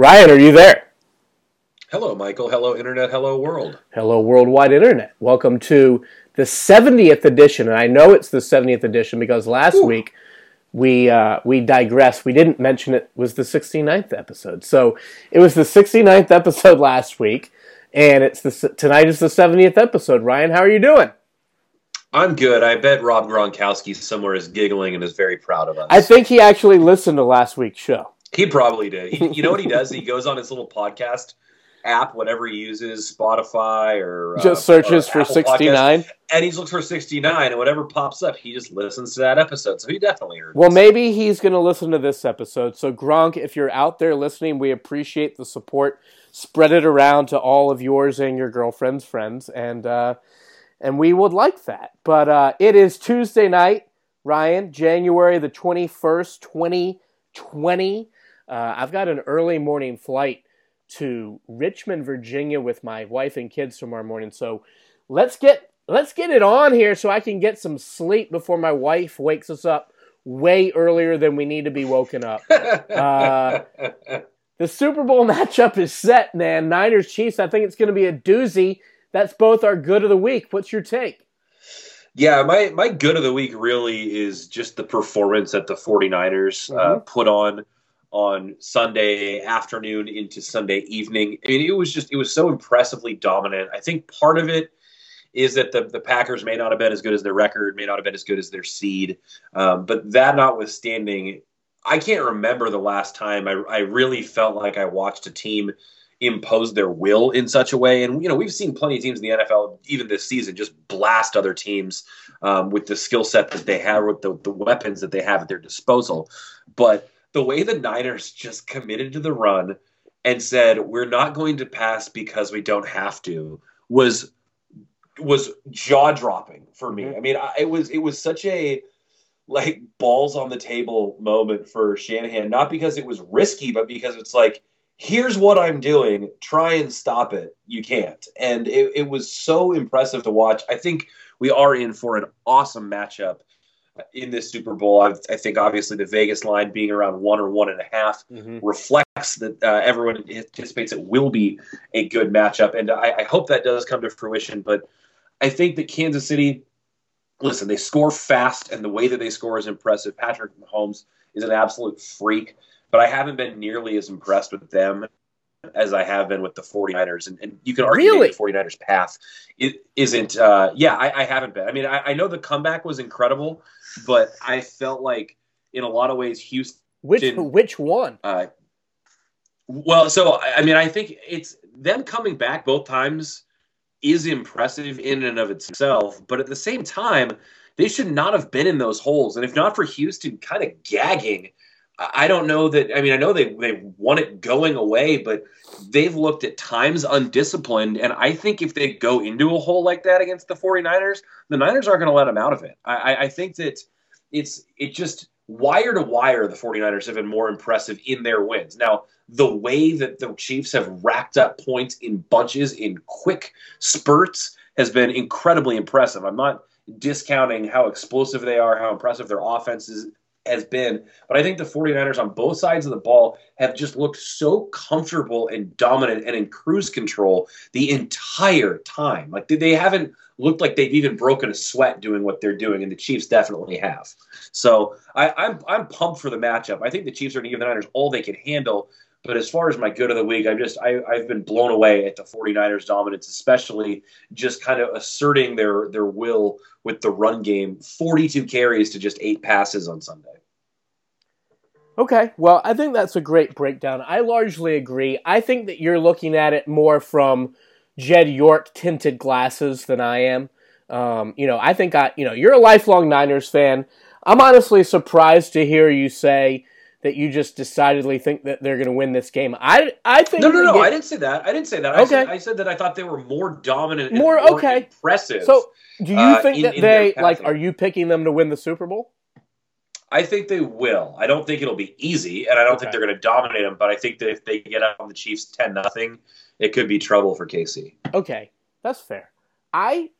Ryan, are you there? Hello, Michael. Hello, Internet. Hello, world. Hello, worldwide Internet. Welcome to the 70th edition. And I know it's the 70th edition because last Ooh. week we uh, we digressed. We didn't mention it was the 69th episode. So it was the 69th episode last week, and it's the tonight is the 70th episode. Ryan, how are you doing? I'm good. I bet Rob Gronkowski somewhere is giggling and is very proud of us. I think he actually listened to last week's show. He probably did. He, you know what he does? He goes on his little podcast app, whatever he uses, Spotify or uh, just searches or for sixty nine, and he looks for sixty nine, and whatever pops up, he just listens to that episode. So he definitely heard. Well, maybe he's going to listen to this episode. So Gronk, if you're out there listening, we appreciate the support. Spread it around to all of yours and your girlfriend's friends, and uh, and we would like that. But uh, it is Tuesday night, Ryan, January the twenty first, twenty twenty. Uh, I've got an early morning flight to Richmond, Virginia with my wife and kids tomorrow morning. So let's get let's get it on here so I can get some sleep before my wife wakes us up way earlier than we need to be woken up. Uh, the Super Bowl matchup is set, man. Niners Chiefs. I think it's going to be a doozy. That's both our good of the week. What's your take? Yeah, my my good of the week really is just the performance that the 49ers uh, mm-hmm. uh, put on on Sunday afternoon into Sunday evening. I mean, it was just it was so impressively dominant. I think part of it is that the, the Packers may not have been as good as their record, may not have been as good as their seed. Um, but that notwithstanding, I can't remember the last time I, I really felt like I watched a team impose their will in such a way. And, you know, we've seen plenty of teams in the NFL, even this season, just blast other teams um, with the skill set that they have, with the, the weapons that they have at their disposal. But the way the Niners just committed to the run and said we're not going to pass because we don't have to was was jaw dropping for me. Mm-hmm. I mean, I, it was it was such a like balls on the table moment for Shanahan, not because it was risky, but because it's like here's what I'm doing. Try and stop it. You can't. And it, it was so impressive to watch. I think we are in for an awesome matchup in this Super Bowl. I, I, think obviously the Vegas line being around one or one and a half mm-hmm. reflects that uh, everyone anticipates it will be a good matchup, and I, I, hope that does come to fruition. But I think that Kansas City, listen, they score fast, and the way that they score is impressive. Patrick Mahomes is an absolute freak, but I haven't been nearly as impressed with them as I have been with the 49ers. And, and you can argue really? the 49ers path it isn't, uh, yeah, I, I, haven't been. I mean, I, I, know the comeback was incredible, but I felt like in a lot of ways, Houston. Which, which one? Uh, well, so, I mean, I think it's them coming back both times is impressive in and of itself, but at the same time, they should not have been in those holes. And if not for Houston kind of gagging I don't know that. I mean, I know they they want it going away, but they've looked at times undisciplined. And I think if they go into a hole like that against the 49ers, the Niners aren't going to let them out of it. I, I think that it's it just wire to wire, the 49ers have been more impressive in their wins. Now, the way that the Chiefs have racked up points in bunches in quick spurts has been incredibly impressive. I'm not discounting how explosive they are, how impressive their offense is, has been. But I think the 49ers on both sides of the ball have just looked so comfortable and dominant and in cruise control the entire time. Like they haven't looked like they've even broken a sweat doing what they're doing, and the Chiefs definitely have. So I, am I'm, I'm pumped for the matchup. I think the Chiefs are going to give the Niners all they can handle. But as far as my good of the week, I'm just I, I've been blown away at the 49ers dominance, especially just kind of asserting their their will with the run game. 42 carries to just eight passes on Sunday. Okay, well, I think that's a great breakdown. I largely agree. I think that you're looking at it more from Jed York tinted glasses than I am. Um, you know, I think I, you know, you're a lifelong Niners fan. I'm honestly surprised to hear you say that you just decidedly think that they're going to win this game. I I think no no no. Get... I didn't say that. I didn't say that. I okay. Said, I said that I thought they were more dominant, more, more okay, impressive. So do you uh, think in, that in they like? Are you picking them to win the Super Bowl? I think they will. I don't think it'll be easy, and I don't okay. think they're going to dominate them. But I think that if they get out on the Chiefs ten nothing, it could be trouble for KC. Okay, that's fair. I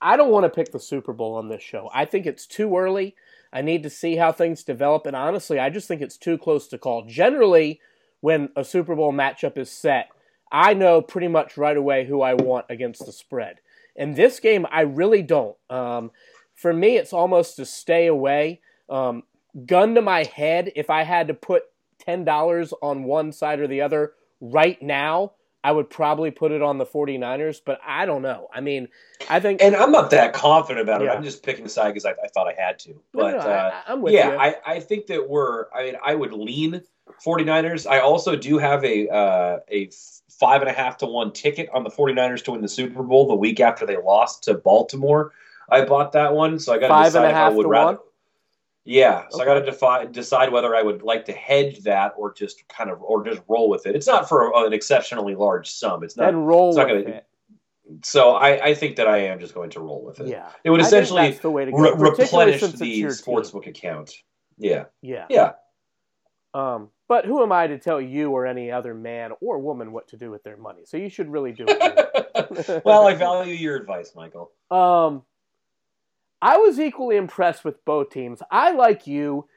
I don't want to pick the Super Bowl on this show. I think it's too early. I need to see how things develop, and honestly, I just think it's too close to call. Generally, when a Super Bowl matchup is set, I know pretty much right away who I want against the spread. In this game, I really don't. Um, for me, it's almost to stay away. Um, gun to my head, if I had to put $10 on one side or the other right now, I would probably put it on the 49ers, but I don't know. I mean, I think. And I'm not that confident about it. Yeah. I'm just picking a side because I, I, thought I had to. But no, no, uh, I, am with yeah, you. I, I think that we're, I mean, I would lean 49ers. I also do have a, uh, a five and a half to one ticket on the 49ers to win the Super Bowl the week after they lost to Baltimore. I bought that one, so I got to decide if I would rather. One? Yeah, so okay. I got to defi- decide whether I would like to hedge that or just kind of or just roll with it. It's not for an exceptionally large sum. It's not. And roll it's not with gonna, it. So I, I think that I am just going to roll with it. Yeah, it would essentially the way to go, re- replenish the sportsbook account. Yeah, yeah, yeah. Um, but who am I to tell you or any other man or woman what to do with their money? So you should really do it. well, I value your advice, Michael. Um, I was equally impressed with both teams. I, like you,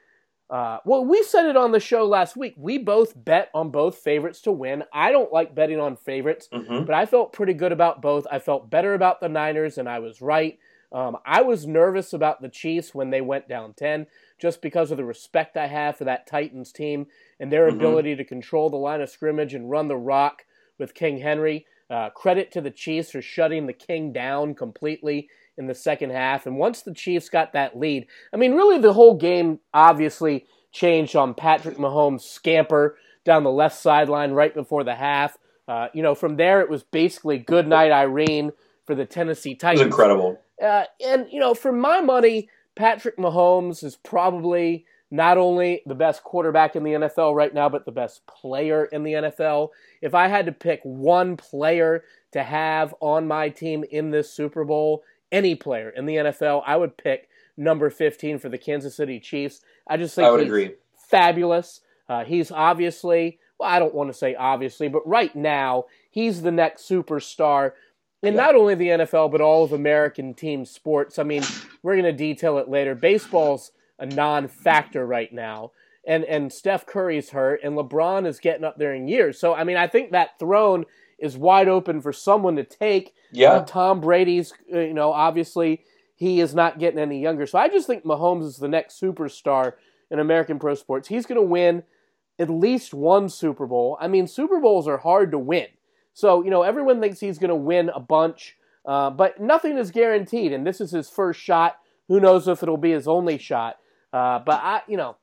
uh, well, we said it on the show last week. We both bet on both favorites to win. I don't like betting on favorites, mm-hmm. but I felt pretty good about both. I felt better about the Niners, and I was right. Um, I was nervous about the Chiefs when they went down 10, just because of the respect I have for that Titans team and their mm-hmm. ability to control the line of scrimmage and run the rock with King Henry. Uh, credit to the Chiefs for shutting the King down completely in the second half. And once the Chiefs got that lead, I mean, really the whole game obviously changed on Patrick Mahomes' scamper down the left sideline right before the half. Uh, you know, from there it was basically good night Irene for the Tennessee Titans. It was incredible. Uh, and you know, for my money, Patrick Mahomes is probably not only the best quarterback in the NFL right now, but the best player in the NFL. If I had to pick one player to have on my team in this Super Bowl, any player in the NFL, I would pick number 15 for the Kansas City Chiefs. I just think I would he's agree. fabulous. Uh, he's obviously, well, I don't want to say obviously, but right now, he's the next superstar in yeah. not only the NFL, but all of American team sports. I mean, we're going to detail it later. Baseball's a non factor right now. And, and Steph Curry's hurt, and LeBron is getting up there in years. So, I mean, I think that throne is wide open for someone to take. Yeah. Uh, Tom Brady's, uh, you know, obviously he is not getting any younger. So I just think Mahomes is the next superstar in American pro sports. He's going to win at least one Super Bowl. I mean, Super Bowls are hard to win. So, you know, everyone thinks he's going to win a bunch, uh, but nothing is guaranteed. And this is his first shot. Who knows if it'll be his only shot? Uh, but I, you know,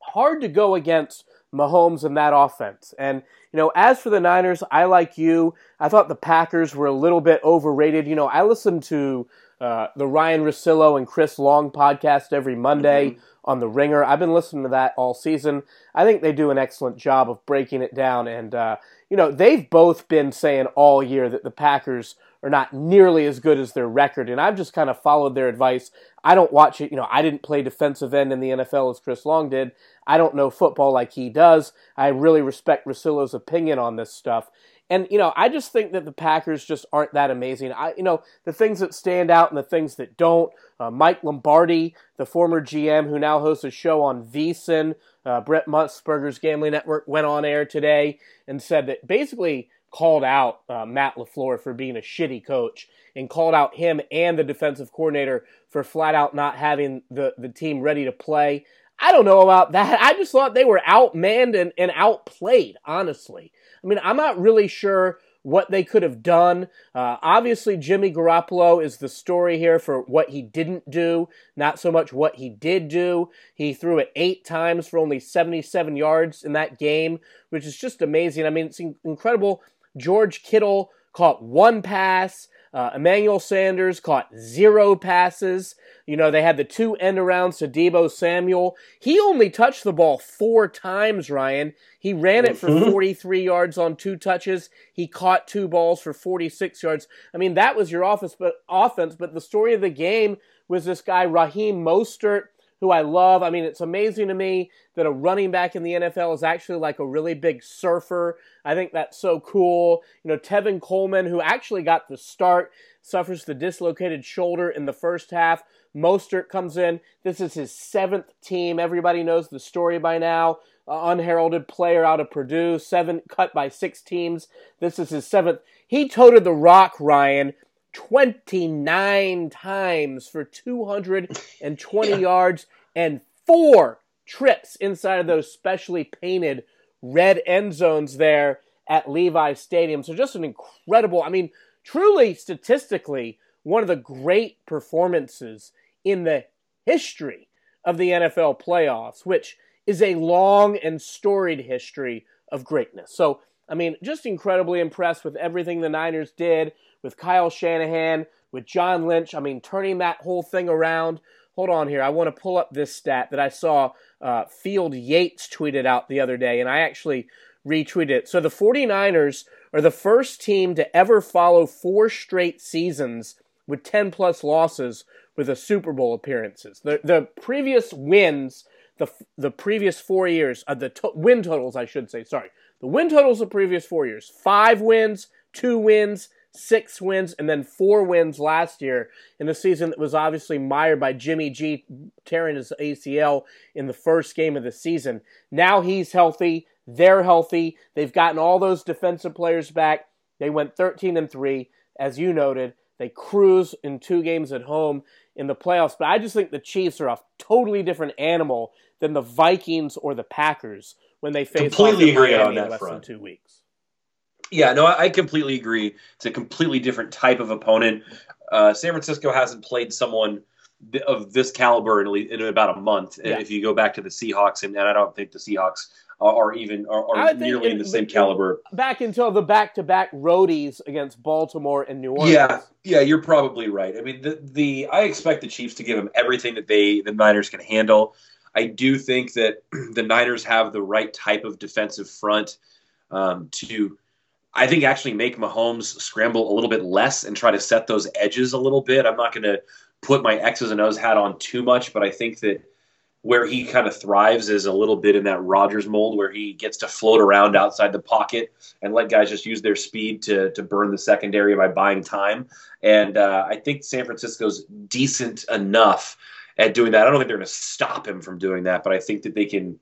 hard to go against Mahomes and that offense. And, you know, as for the Niners, I like you. I thought the Packers were a little bit overrated. You know, I listen to uh, the Ryen Russillo and Chris Long podcast every Monday mm-hmm. on The Ringer. I've been listening to that all season. I think they do an excellent job of breaking it down. And, uh, you know, they've both been saying all year that the Packers are not nearly as good as their record. And I've just kind of followed their advice. I don't watch it. You know, I didn't play defensive end in the NFL as Chris Long did. I don't know football like he does. I really respect Russillo's opinion on this stuff. And you know, I just think that the Packers just aren't that amazing. I, you know, the things that stand out and the things that don't. Uh, Mike Lombardi, the former GM who now hosts a show on VSiN, uh, Brent Musburger's Gambling Network, went on air today and said that basically called out uh, Matt LaFleur for being a shitty coach and called out him and the defensive coordinator for flat out not having the, the team ready to play. I don't know about that. I just thought they were outmanned and, and outplayed, honestly. I mean, I'm not really sure what they could have done. Uh, obviously, Jimmy Garoppolo is the story here for what he didn't do, not so much what he did do. He threw it eight times for only 77 yards in that game, which is just amazing. I mean, it's incredible George Kittle caught one pass. Uh, Emmanuel Sanders caught zero passes. You know, they had the two end arounds to Deebo Samuel. He only touched the ball four times, Ryan. He ran it for mm-hmm. 43 yards on two touches. He caught two balls for 46 yards. I mean, that was your office, but, offense, but the story of the game was this guy, Raheem Mostert who I love. I mean, it's amazing to me that a running back in the NFL is actually like a really big surfer. I think that's so cool. You know, Tevin Coleman, who actually got the start, suffers the dislocated shoulder in the first half. Mostert comes in. This is his seventh team. Everybody knows the story by now. uh, unheralded player out of Purdue, seven cut by six teams. This is his seventh. He toted the rock, Ryan, 29 times for 220 yeah. yards and four trips inside of those specially painted red end zones there at Levi Stadium. So just an incredible, I mean, truly statistically, one of the great performances in the history of the NFL playoffs, which is a long and storied history of greatness. So, I mean, just incredibly impressed with everything the Niners did with Kyle Shanahan, with John Lynch. I mean, turning that whole thing around. Hold on here. I want to pull up this stat that I saw uh, Field Yates tweeted out the other day, and I actually retweeted it. So the 49ers are the first team to ever follow four straight seasons with 10 plus losses with a Super Bowl appearances. The the previous wins, the the previous four years, uh, the to- win totals, I should say. Sorry, the win totals of previous four years: five wins, two wins, six wins, and then four wins last year in the season that was obviously mired by Jimmy G tearing his ACL in the first game of the season. Now he's healthy. They're healthy. They've gotten all those defensive players back. They went 13 and 3, as you noted. They cruise in two games at home in the playoffs. But I just think the Chiefs are a totally different animal than the Vikings or the Packers when they face completely agree on that less front. than two weeks. Yeah, no, I completely agree. It's a completely different type of opponent. Uh, San Francisco hasn't played someone of this caliber in, in about a month. Yeah. If you go back to the Seahawks, and, and I don't think the Seahawks are even are, are nearly in, in the same caliber. Back until the back-to-back roadies against Baltimore and New Orleans. Yeah, yeah, you're probably right. I mean, the the I expect the Chiefs to give them everything that they the Niners can handle. I do think that the Niners have the right type of defensive front um, to, I think, actually make Mahomes scramble a little bit less and try to set those edges a little bit. I'm not going to put my X's and O's hat on too much, but I think that where he kind of thrives is a little bit in that Rodgers mold where he gets to float around outside the pocket and let guys just use their speed to, to burn the secondary by buying time. And uh, I think San Francisco's decent enough at doing that. I don't think they're going to stop him from doing that, but I think that they can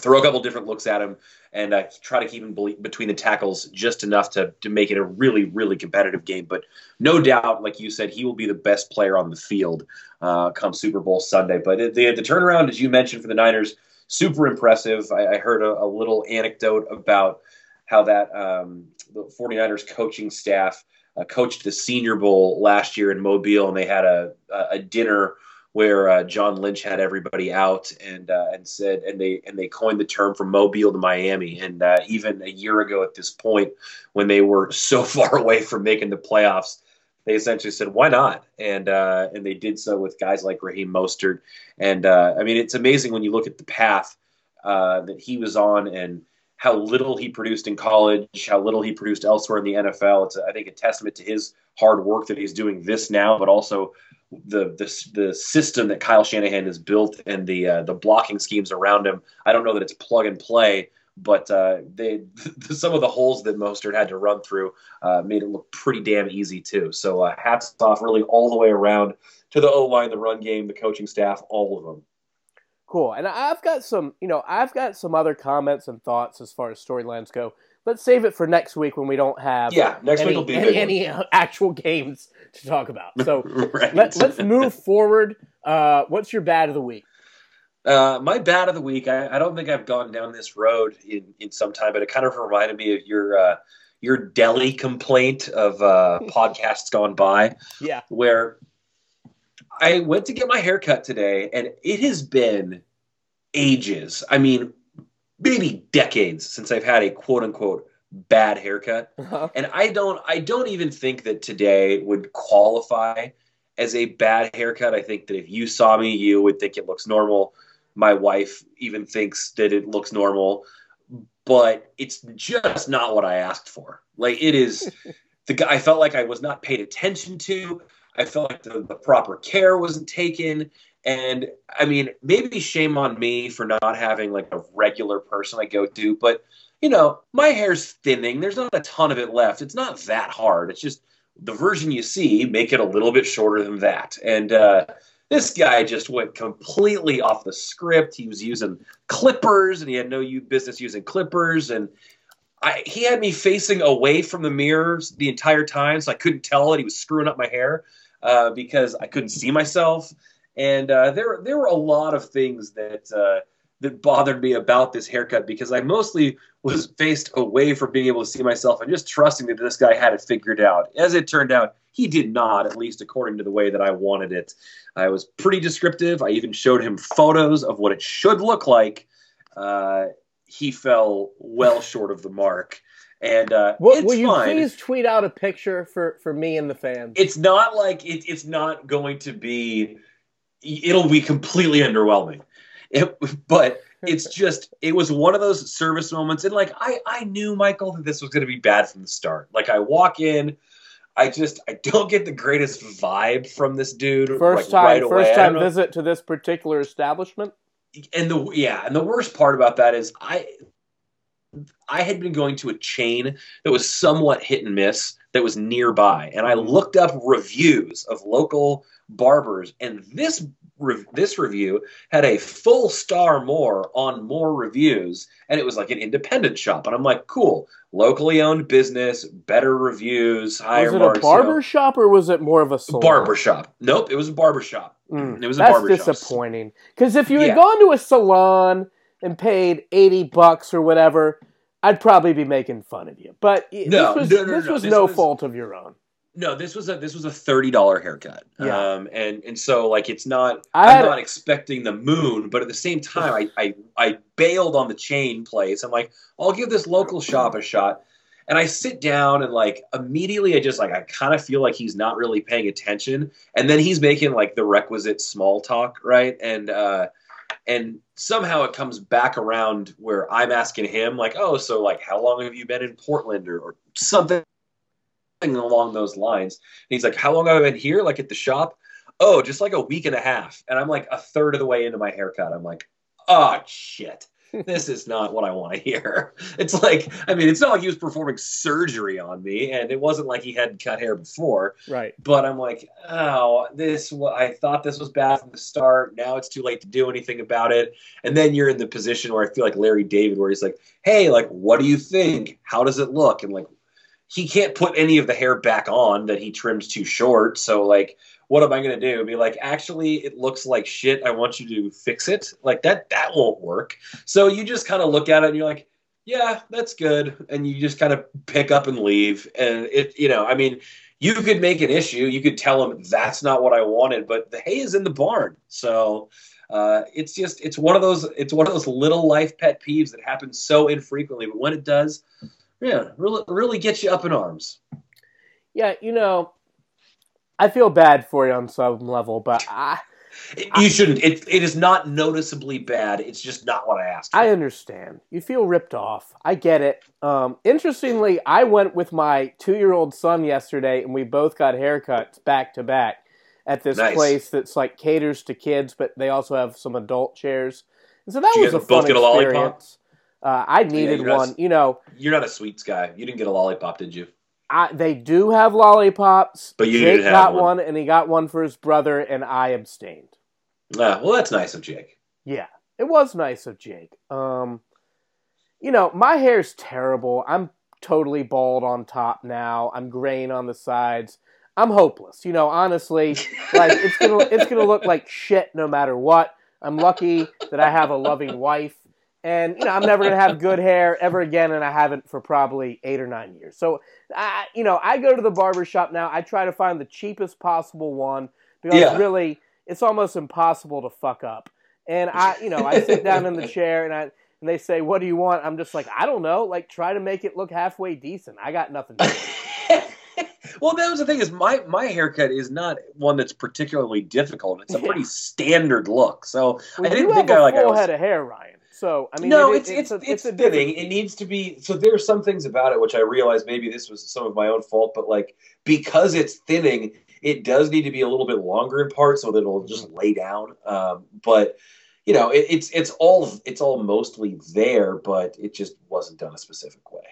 throw a couple different looks at him and uh, try to keep him between the tackles just enough to, to make it a really, really competitive game. But no doubt, like you said, he will be the best player on the field uh, come Super Bowl Sunday. But the, the turnaround, as you mentioned, for the Niners, super impressive. I, I heard a, a, little anecdote about how that um, the 49ers coaching staff uh, coached the Senior Bowl last year in Mobile, and they had a, a dinner – where uh, John Lynch had everybody out and uh, and said and they and they coined the term from Mobile to Miami. And uh, even a year ago at this point when they were so far away from making the playoffs they essentially said why not? And uh, and they did so with guys like Raheem Mostert. And uh, I mean it's amazing when you look at the path uh, that he was on and how little he produced in college, how little he produced elsewhere in the NFL. It's, I think, a testament to his hard work that he's doing this now, but also the the the system that Kyle Shanahan has built and the uh, the blocking schemes around him. I don't know that it's plug and play, but uh, they some of the holes that Mostert had to run through uh, made it look pretty damn easy too. So uh, hats off, really all the way around to the O line, the run game, the coaching staff, all of them. Cool, and I've got some, you know, I've got some other comments and thoughts as far as storylines go let's save it for next week when we don't have yeah next any, week will be any, any actual games to talk about. So right. let, us move forward. Uh, what's your bad of the week? Uh, my bad of the week. I, I, don't think I've gone down this road in, in some time, but it kind of reminded me of your uh, your deli complaint of uh, podcasts gone by. Yeah, where I went to get my haircut today, and it has been ages. I mean, maybe decades since I've had a quote unquote bad haircut. Uh-huh. And I don't I don't even think that today would qualify as a bad haircut. I think that if you saw me, you would think it looks normal. My wife even thinks that it looks normal, but it's just not what I asked for. Like it is the guy I felt like I was not paid attention to. I felt like the, the proper care wasn't taken. And I mean, maybe shame on me for not having like a regular person I go to, but you know, my hair's thinning. There's not a ton of it left. It's not that hard. It's just the version you see, make it a little bit shorter than that. And uh, This guy just went completely off the script. He was using clippers, and he had no business using clippers. And I, he had me facing away from the mirrors the entire time, so I couldn't tell that he was screwing up my hair uh, because I couldn't see myself. And uh, there, there were a lot of things that uh, that bothered me about this haircut because I mostly was faced away from being able to see myself and just trusting that this guy had it figured out. As it turned out, he did not, at least according to the way that I wanted it. I was pretty descriptive. I even showed him photos of what it should look like. Uh, he fell well short of the mark. And uh, will, will you fine. please tweet out a picture for, for me and the fans? It's not like it, it's not going to be. It'll be completely underwhelming. It, but it's just it was one of those service moments, and like I I knew Michael that this was going to be bad from the start. Like I walk in. I just I don't get the greatest vibe from this dude. First like, time, right first time visit to this particular establishment. And the yeah, and the worst part about that is I I had been going to a chain that was somewhat hit and miss that was nearby, and I looked up reviews of local barbers, and this re- this review had a full star more on more reviews, and it was like an independent shop. And I'm like, cool, locally owned business, better reviews, higher. Was it marks, a barber shop or was it more of a salon? barber shop? Nope, it was a barber shop. Mm, it was a that's barber disappointing. Because if you had yeah. gone to a salon and paid eighty bucks or whatever. I'd probably be making fun of you, but no, this was, no, no, this was this no was, fault of your own. No, this was a this was a thirty dollar haircut. Yeah. Um, and and so like it's not I am not expecting the moon, but at the same time I, I I bailed on the chain place. I'm like, I'll give this local shop a shot. And I sit down and like immediately I just like I kind of feel like he's not really paying attention. And then he's making like the requisite small talk, right? And uh and somehow it comes back around where I'm asking him like, oh, so like how long have you been in Portland or, or something along those lines. And he's like, How long have I been here? Like at the shop? Oh, just like a week and a half. And I'm like a third of the way into my haircut. I'm like, Oh, shit. This is not what I want to hear. It's like, I mean, it's not like he was performing surgery on me, and it wasn't like he hadn't cut hair before. Right. But I'm like, oh, this. I thought this was bad from the start. Now it's too late to do anything about it. And then you're in the position where I feel like Larry David, where he's like, hey, like, what do you think? How does it look? And like, he can't put any of the hair back on that he trimmed too short. So like, what am I gonna do? Be like, actually, it looks like shit. I want you to fix it. Like that that won't work. So you just kind of look at it and you're like, yeah, that's good, and you just kind of pick up and leave. And it, you know, I mean. You could make an issue. You could tell them that's not what I wanted, but the hay is in the barn. So uh, it's just it's one of those it's one of those little life pet peeves that happens so infrequently, but when it does, yeah, really, really gets you up in arms. Yeah, you know, I feel bad for you on some level, but I. You I, shouldn't. It, it is not noticeably bad. It's just not what I asked. For. I understand. You feel ripped off. I get it. Um, interestingly, I went with my two year old son yesterday, and we both got haircuts back to back at this nice. place that's like caters to kids, but they also have some adult chairs. And so that Did was a fun experience. Uh, I needed yeah, one. you know, you're not a sweets guy. You didn't get a lollipop, did you? I, they do have lollipops. But you Jake got one. one. and he got one for his brother, and I abstained. Ah, well, that's nice of Jake. Yeah, it was nice of Jake. Um, you know, my hair's terrible. I'm totally bald on top now. I'm graying on the sides. I'm hopeless. You know, honestly, like it's gonna it's gonna look like shit no matter what. I'm lucky that I have a loving wife and you know I'm never gonna have good hair ever again, and I haven't for probably eight or nine years. So, I, you know, I go to the barber shop now. I try to find the cheapest possible one because yeah. really, it's almost impossible to fuck up. And I, you know, I sit down in the chair and I and they say, "What do you want?" I'm just like, I don't know. Like, try to make it look halfway decent. I got nothing. well, that was the thing is my my haircut is not one that's particularly difficult. It's a yeah. pretty standard look. So well, I didn't think I like full I was, head of hair, Ryan. So I mean, no, it, it's it's it's, a, it's, it's fitting. It needs to be. So there are some things about it which I realize maybe this was some of my own fault, but like because it's thinning, it does need to be a little bit longer in part so that it'll just lay down. Um, but you know, it, it's it's all it's all mostly there, but it just wasn't done a specific way.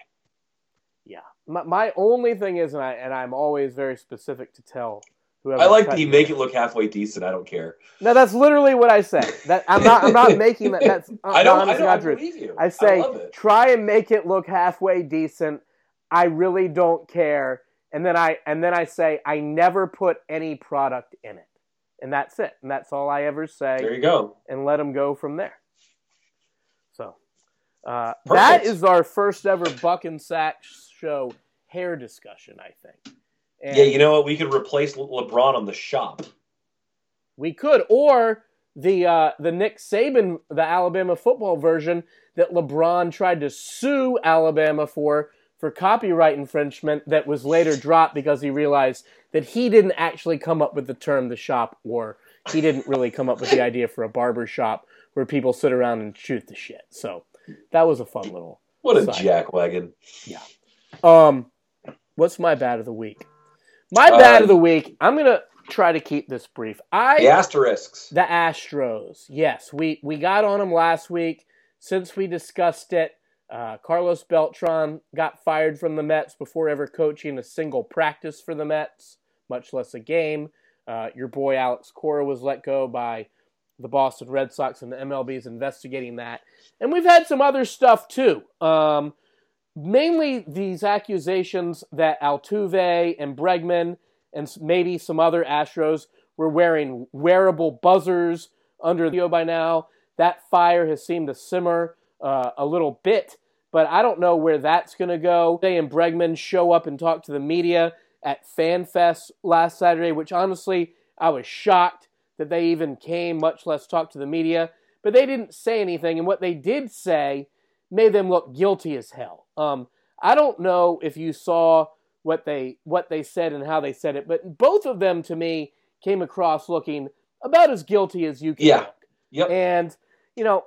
Yeah, my, my only thing is, and I and I'm always very specific to tell Whoever I like the you. make it look halfway decent. I don't care. No, that's literally what I say. That I'm not. I'm not making that. That's I don't. I don't. I believe you. I say love it. try and make it look halfway decent. I really don't care. And then I and then I say I never put any product in it. And that's it. And that's all I ever say There you go. and let them go from there. So uh, that is our first ever Buck and Saks show hair discussion, I think. And Yeah, you know what? We could replace Le- LeBron on the shop. we could, or the uh, the Nick Saban, the Alabama football version that LeBron tried to sue Alabama for for copyright infringement that was later dropped because he realized that he didn't actually come up with the term the shop or he didn't really come up with the idea for a barber shop where people sit around and shoot the shit. So that was a fun little What a jackwagon. um what's my bad of the week? My bad Uh, of the week, I'm gonna try to keep this brief. I The asterisks. The Astros. Yes, we, we got on them last week. Since we discussed it, uh, Carlos Beltran got fired from the Mets before ever coaching a single practice for the Mets, much less a game. Uh, your boy Alex Cora was let go by the Boston Red Sox, and the MLB is investigating that. And we've had some other stuff too. Um, mainly these accusations that Altuve and Bregman and maybe some other Astros were wearing wearable buzzers under the by now. That fire has seemed to simmer uh, a little bit, but I don't know where that's going to go. They and Bregman show up and talk to the media at FanFest last Saturday, which honestly, I was shocked that they even came, much less talk to the media. But they didn't say anything, and what they did say made them look guilty as hell. Um, I don't know if you saw what they what they said and how they said it, but both of them to me came across looking about as guilty as you can Yeah. Yep. And you know,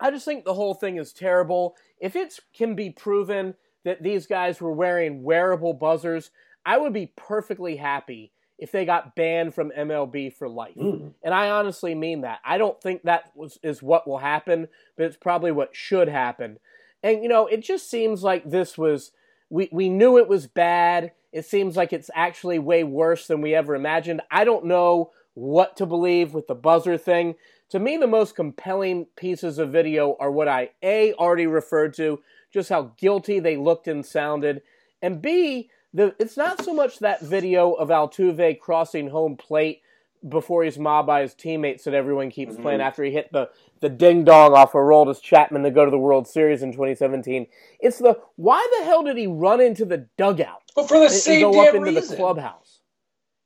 I just think the whole thing is terrible. If it can be proven that these guys were wearing wearable buzzers, I would be perfectly happy if they got banned from MLB for life. Mm. And I honestly mean that. I don't think that was, is what will happen, but it's probably what should happen. And you know, it just seems like this was we we knew it was bad. It seems like it's actually way worse than we ever imagined. I don't know what to believe with the buzzer thing. To me, the most compelling pieces of video are what I A already referred to, just how guilty they looked and sounded, and B, the it's not so much that video of Altuve crossing home plate before he's mobbed by his teammates that everyone keeps Mhm. playing after he hit the the ding dong off of Aroldis Chapman to go to the World Series in 2017. It's the why the hell did he run into the dugout But for the and, and same go damn up into reason. the clubhouse?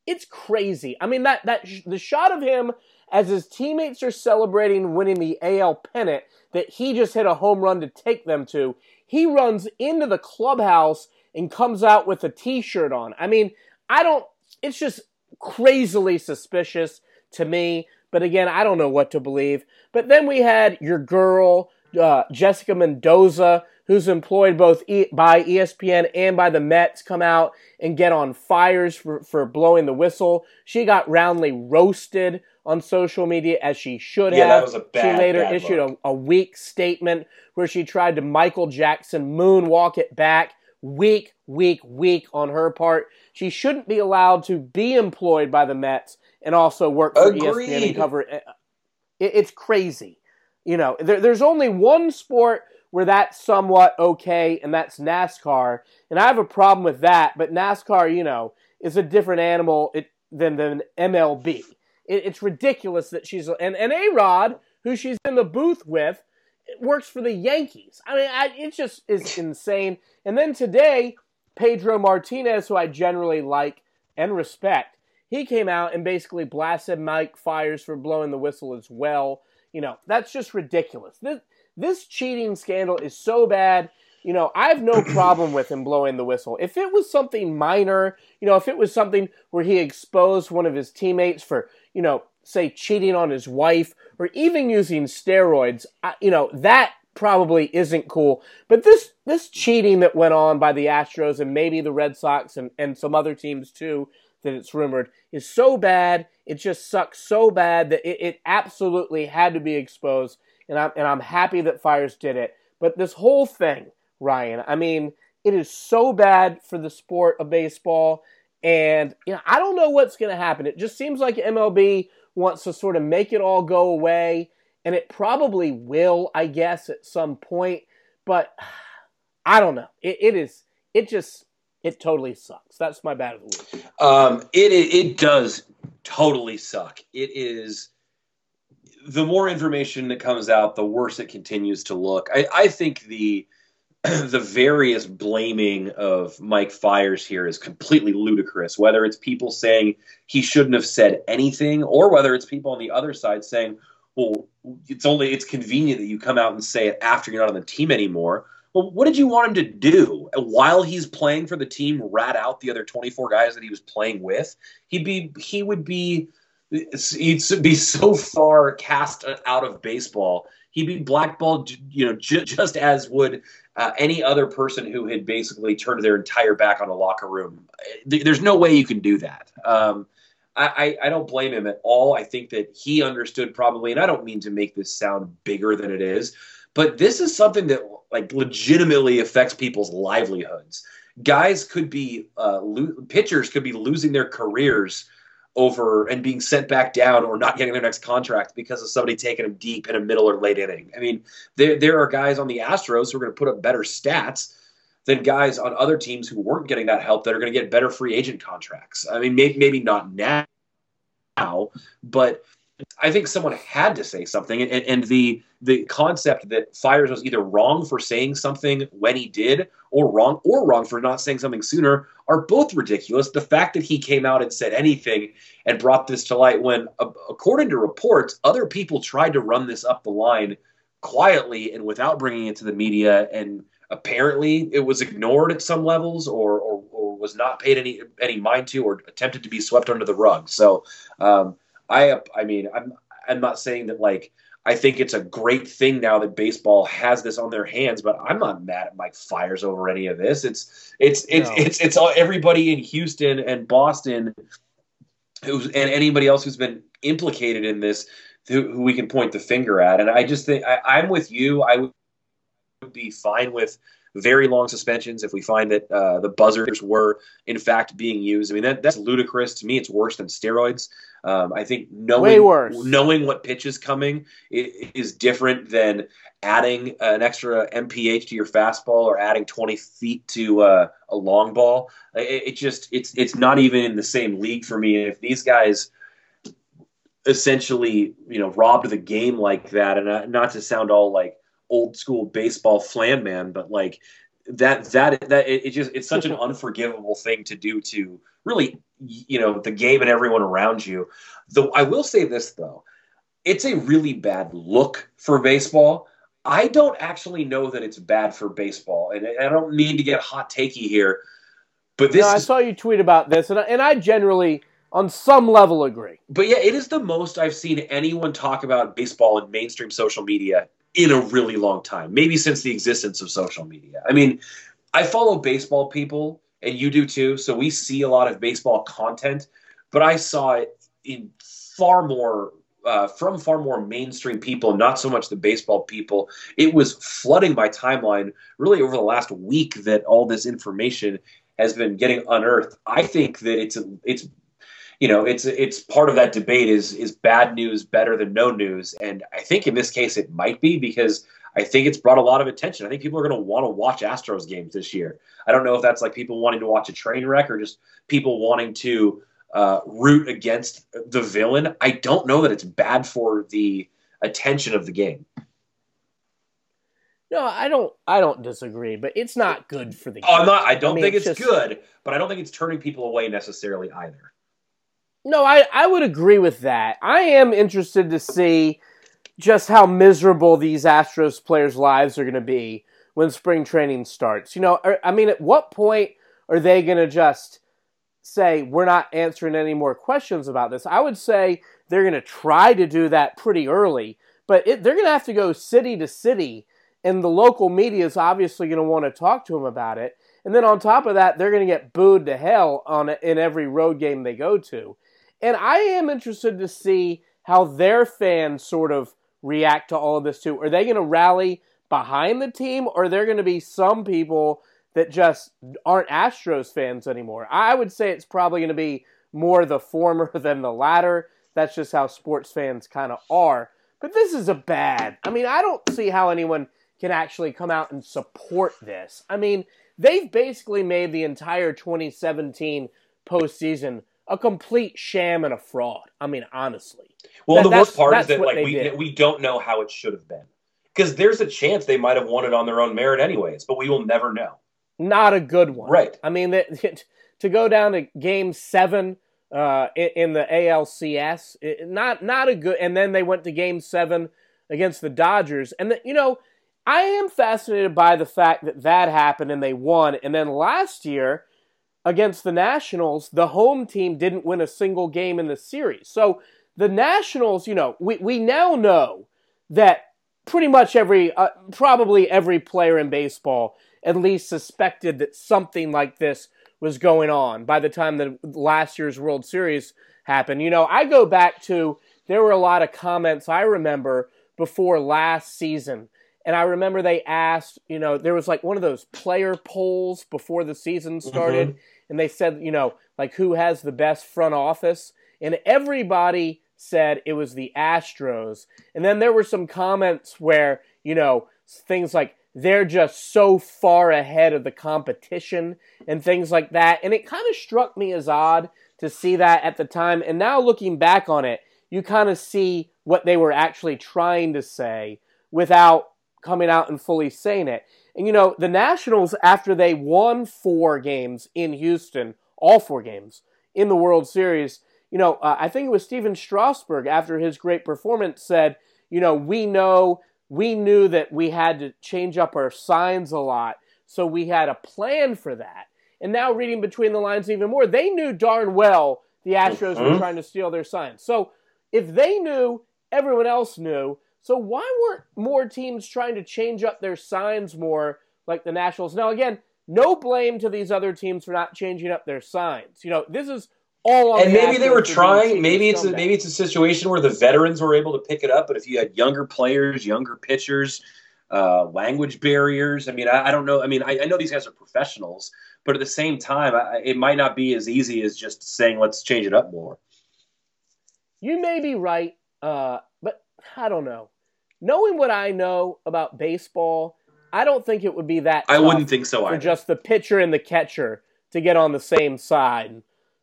It's crazy. I mean that that sh- the shot of him as his teammates are celebrating winning the AL pennant that he just hit a home run to take them to. He runs into the clubhouse and comes out with a T-shirt on. I mean, I don't. It's just crazily suspicious to me. But again, I don't know what to believe. But then we had your girl, uh, Jessica Mendoza, who's employed both e- by ESPN and by the Mets, come out and get on Fiers for, for blowing the whistle. She got roundly roasted on social media as she should Yeah, have. that was a bad, she later bad issued a, a weak statement where she tried to Michael Jackson moonwalk it back. Weak, weak, weak on her part. She shouldn't be allowed to be employed by the Mets and also work for ESPN and cover it. It- It's crazy. You know, there, there's only one sport where that's somewhat okay, and that's NASCAR. And I have a problem with that, but NASCAR, you know, is a different animal it, than, than MLB. It, it's ridiculous that she's and and A Rod, who she's in the booth with, works for the Yankees. I mean, I, it just is insane. And then today, Pedro Martinez, who I generally like and respect, he came out and basically blasted Mike Fiers for blowing the whistle as well. You know, that's just ridiculous. This this cheating scandal is so bad. You know, I have no problem with him blowing the whistle. If it was something minor, you know, if it was something where he exposed one of his teammates for, you know, say cheating on his wife or even using steroids, you know, that probably isn't cool. But this this cheating that went on by the Astros and maybe the Red Sox and, and some other teams too, that it's rumored, is so bad. It just sucks so bad that it, it absolutely had to be exposed. And I'm and I'm happy that Fiers did it. But this whole thing, Ryan, I mean, it is so bad for the sport of baseball. And you know, I don't know what's going to happen. It just seems like MLB wants to sort of make it all go away, and it probably will, I guess, at some point. But I don't know. It, it is. It just. It totally sucks. That's my bad of the week. Um, it, it does totally suck. It is the more information that comes out, the worse it continues to look. I, I think the the various blaming of Mike Fiers here is completely ludicrous. Whether it's people saying he shouldn't have said anything, or whether it's people on the other side saying, "Well, it's only it's convenient that you come out and say it after you're not on the team anymore." Well, what did you want him to do while he's playing for the team? Rat out the other 24 guys that he was playing with. He'd be he would be he'd be so far cast out of baseball. He'd be blackballed, you know, just as would uh, any other person who had basically turned their entire back on a locker room. There's no way you can do that. Um, I, I, don't blame him at all. I think that he understood probably, and I don't mean to make this sound bigger than it is, but this is something that like legitimately affects people's livelihoods. Guys could be, uh, lo- pitchers could be losing their careers over and being sent back down or not getting their next contract because of somebody taking them deep in a middle or late inning. I mean, there there are guys on the Astros who are going to put up better stats than guys on other teams who weren't getting that help that are going to get better free agent contracts. I mean, maybe, maybe not now now, but I think someone had to say something, and, and the the concept that Fiers was either wrong for saying something when he did, or wrong or wrong for not saying something sooner, are both ridiculous. The fact that he came out and said anything and brought this to light when, according to reports, other people tried to run this up the line quietly and without bringing it to the media, and apparently it was ignored at some levels, or or, or was not paid any any mind to, or attempted to be swept under the rug. So. Um, I I mean I'm I'm not saying that like I think it's a great thing now that baseball has this on their hands, but I'm not mad at Mike Fiers over any of this. It's it's it's no. it's it's all everybody in Houston and Boston who's and anybody else who's been implicated in this who, who we can point the finger at. And I just think I, I'm with you. I would be fine with very long suspensions if we find that uh, the buzzers were in fact being used. I mean that, that's ludicrous to me. It's worse than steroids. Um, I think knowing knowing what pitch is coming is different than adding an extra mph to your fastball or adding 20 feet to uh, a long ball. It, it just it's it's not even in the same league for me. If these guys essentially you know robbed the game like that, and uh, not to sound all like old school baseball flan man, but like that that that it, it just it's such an unforgivable thing to do to really you know the game and everyone around you. Though I will say this though, it's a really bad look for baseball. I don't actually know that it's bad for baseball, and I don't mean to get hot takey here, but this. No, I saw you tweet about this, and I, and I generally, on some level, agree. But yeah, it is the most I've seen anyone talk about baseball in mainstream social media in a really long time, maybe since the existence of social media. I mean, I follow baseball people, and you do too, so we see a lot of baseball content, but I saw it in far more. Uh, from far more mainstream people, not so much the baseball people. It was flooding my timeline really over the last week that all this information has been getting unearthed. I think that it's it's you know, it's it's part of that debate is is bad news better than no news, and I think in this case it might be because I think it's brought a lot of attention. I think people are going to want to watch Astros games this year. I don't know if that's like people wanting to watch a train wreck or just people wanting to uh, root against the villain. I don't know that it's bad for the attention of the game. No, I don't. I don't disagree, but it's not good for the. Game. Oh, I'm not. I don't I mean, think it's, it's just, good, but I don't think it's turning people away necessarily either. No, I, I would agree with that. I am interested to see just how miserable these Astros players' lives are going to be when spring training starts. You know, er, I mean, at what point are they going to just say, we're not answering any more questions about this? I would say they're going to try to do that pretty early, but it, they're going to have to go city to city, and the local media is obviously going to want to talk to them about it. And then on top of that, they're going to get booed to hell on in every road game they go to. And I am interested to see how their fans sort of react to all of this too. Are they going to rally behind the team or are there going to be some people that just aren't Astros fans anymore. I would say it's probably going to be more the former than the latter. That's just how sports fans kind of are. But this is a bad. I mean, I don't see how anyone can actually come out and support this. I mean, they've basically made the entire 2017 postseason a complete sham and a fraud. I mean, honestly. Well, that, the worst part is that like we did. we don't know how it should have been because there's a chance they might have won it on their own merit anyways, but we will never know. Not a good one, right? I mean, that, to go down to Game Seven uh, in, the ALCS, it, not not a good. And then they went to Game Seven against the Dodgers, and the, you know, I am fascinated by the fact that that happened and they won. And then last year against the Nationals, the home team didn't win a single game in the series. So the Nationals, you know, we, we now know that pretty much every, uh, probably every player in baseball at least suspected that something like this was going on by the time the last year's World Series happened. You know, I go back to, there were a lot of comments I remember before last season. And I remember they asked, you know, there was like one of those player polls before the season started. Mm-hmm and they said, you know, like who has the best front office, and everybody said it was the Astros. And then there were some comments where, you know, things like they're just so far ahead of the competition and things like that. And it kind of struck me as odd to see that at the time. And now looking back on it, you kind of see what they were actually trying to say without coming out and fully saying it. And you know, the Nationals, after they won four games in Houston, all four games in the World Series, you know, uh, I think it was Stephen Strasburg after his great performance said, you know, we know, we knew that we had to change up our signs a lot, so we had a plan for that. And now, reading between the lines even more, they knew darn well the Astros mm-hmm. were trying to steal their signs. So if they knew, everyone else knew. So why weren't more teams trying to change up their signs more like the Nationals? Now again, no blame to these other teams for not changing up their signs. You know, this is all on And maybe they were trying, maybe it's a, maybe it's a situation where the veterans were able to pick it up, but if you had younger players, younger pitchers, uh, language barriers, I mean, I, I don't know. I mean, I, I, know these guys are professionals, but at the same time, I, it might not be as easy as just saying let's change it up more. You may be right. Uh, but I don't know. Knowing what I know about baseball, I don't think it would be that. I wouldn't think so. For either. just the pitcher and the catcher to get on the same side,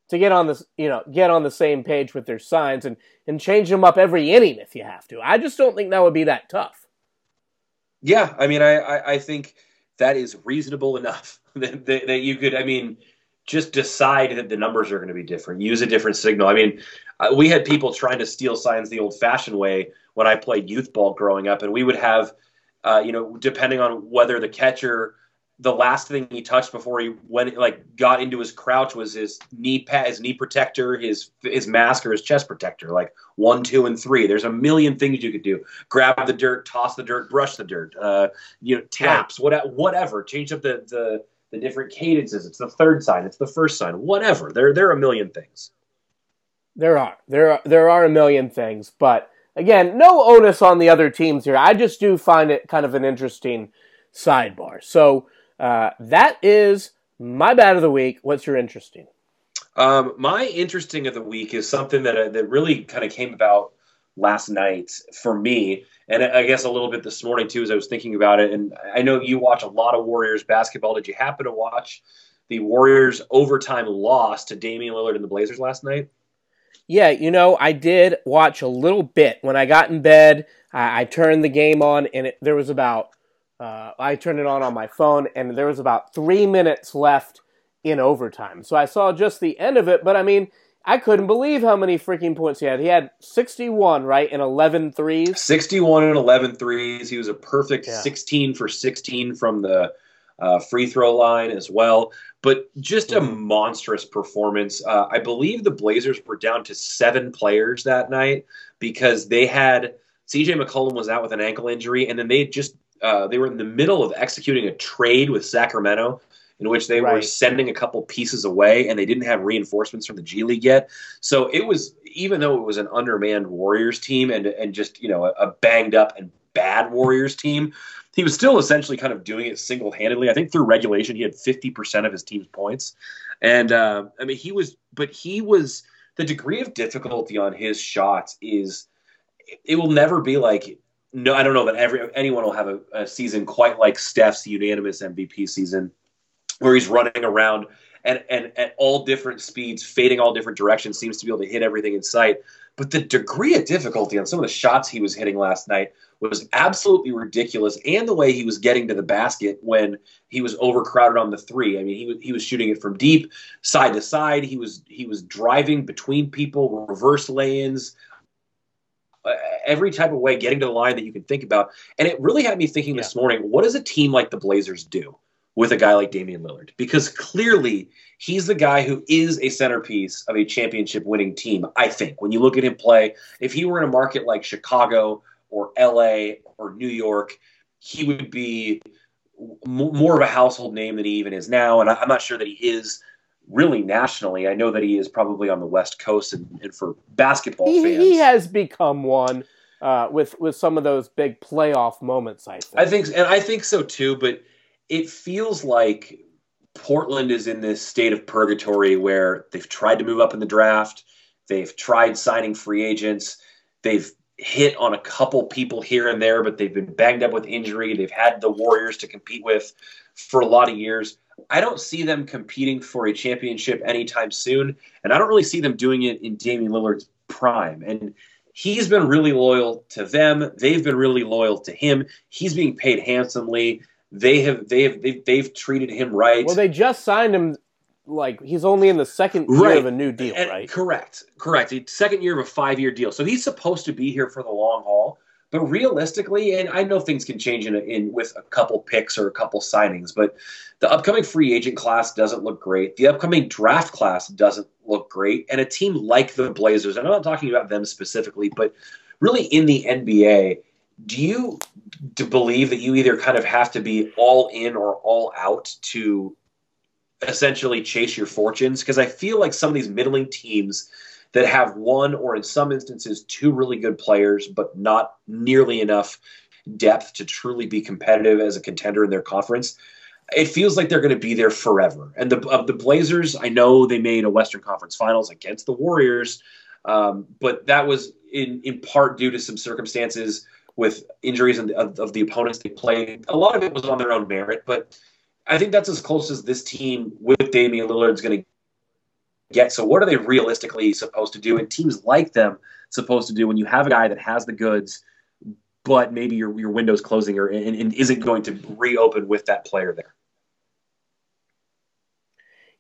to get on the you know, get on the same page with their signs and and change them up every inning if you have to. I just don't think that would be that tough. Yeah, I mean, I I, I think that is reasonable enough that, that, that you could. I mean, just decide that the numbers are going to be different. Use a different signal. I mean, uh, we had people trying to steal signs the old-fashioned way when I played youth ball growing up, and we would have, uh, you know, depending on whether the catcher, the last thing he touched before he went like got into his crouch was his knee pad, his knee protector, his his mask or his chest protector. Like one, two, and three. There's a million things you could do. Grab the dirt, toss the dirt, brush the dirt. Uh, you know, taps, what, whatever. Change up the the the different cadences. It's the third sign. It's the first sign. Whatever. There there are a million things. There are there are there are a million things, but again, no onus on the other teams here. I just do find it kind of an interesting sidebar. So uh, that is my bad of the week. What's your interesting? Um, my interesting of the week is something that uh, that really kind of came about last night for me, and I guess a little bit this morning too, as I was thinking about it. And I know you watch a lot of Warriors basketball. Did you happen to watch the Warriors overtime loss to Damian Lillard and the Blazers last night? Yeah, you know, I did watch a little bit. When I got in bed, I, I turned the game on, and it, there was about, uh, I turned it on on my phone, and there was about three minutes left in overtime. So I saw just the end of it, but I mean, I couldn't believe how many freaking points he had. He had 61, right, and 11 threes. 61 and 11 threes. He was a perfect yeah. 16 for 16 from the uh, free throw line as well. But just a mm-hmm. monstrous performance. Uh, I believe the Blazers were down to seven players that night because they had CJ McCollum was out with an ankle injury, and then they just uh, they were in the middle of executing a trade with Sacramento in which they right. were sending a couple pieces away and they didn't have reinforcements from the G League yet. So it was even though it was an undermanned Warriors team and and just you know a, a banged up and bad Warriors team, he was still essentially kind of doing it single handedly. I think through regulation, he had 50% of his team's points. And uh, I mean, he was, but he was, the degree of difficulty on his shots is, it will never be like, no, I don't know that every anyone will have a, a season quite like Steph's unanimous MVP season, where he's running around and, and at all different speeds, fading all different directions, seems to be able to hit everything in sight. But the degree of difficulty on some of the shots he was hitting last night was absolutely ridiculous, and the way he was getting to the basket when he was overcrowded on the three. I mean, he was he was shooting it from deep, side to side. He was he was driving between people, reverse lay-ins, every type of way, getting to the line that you can think about. And it really had me thinking yeah. this morning: what does a team like the Blazers do? With a guy like Damian Lillard because clearly he's the guy who is a centerpiece of a championship winning team. I think when you look at him play, if he were in a market like Chicago or LA or New York, he would be more of a household name than he even is now. And I'm not sure that he is really nationally. I know that he is probably on the West Coast and, and for basketball he, fans. He has become one uh, with with some of those big playoff moments. I think. I think, and I think so too. But it feels like Portland is in this state of purgatory where they've tried to move up in the draft, they've tried signing free agents, they've hit on a couple people here and there, but they've been banged up with injury. They've had the Warriors to compete with for a lot of years. I don't see them competing for a championship anytime soon, and I don't really see them doing it in Damian Lillard's prime. And he's been really loyal to them. They've been really loyal to him. He's being paid handsomely they have they have they've, they've treated him right. Well, they just signed him like he's only in the second year right. of a new deal, and, right? Correct, correct. Second year of a five year deal, so he's supposed to be here for the long haul. But realistically, and I know things can change in, in with a couple picks or a couple signings, but the upcoming free agent class doesn't look great. The upcoming draft class doesn't look great, and a team like the Blazers, and I'm not talking about them specifically, but really in the NBA, do you believe that you either kind of have to be all in or all out to essentially chase your fortunes? Because I feel like some of these middling teams that have one or in some instances two really good players, but not nearly enough depth to truly be competitive as a contender in their conference. It feels like they're going to be there forever. And the of the Blazers, I know they made a Western Conference Finals against the Warriors, um, but that was in in part due to some circumstances with injuries of, of the opponents they played. A lot of it was on their own merit, but I think that's as close as this team with Damian Lillard is going to get. So, what are they realistically supposed to do? And teams like them supposed to do when you have a guy that has the goods, but maybe your your window's closing or and, and isn't going to reopen with that player there.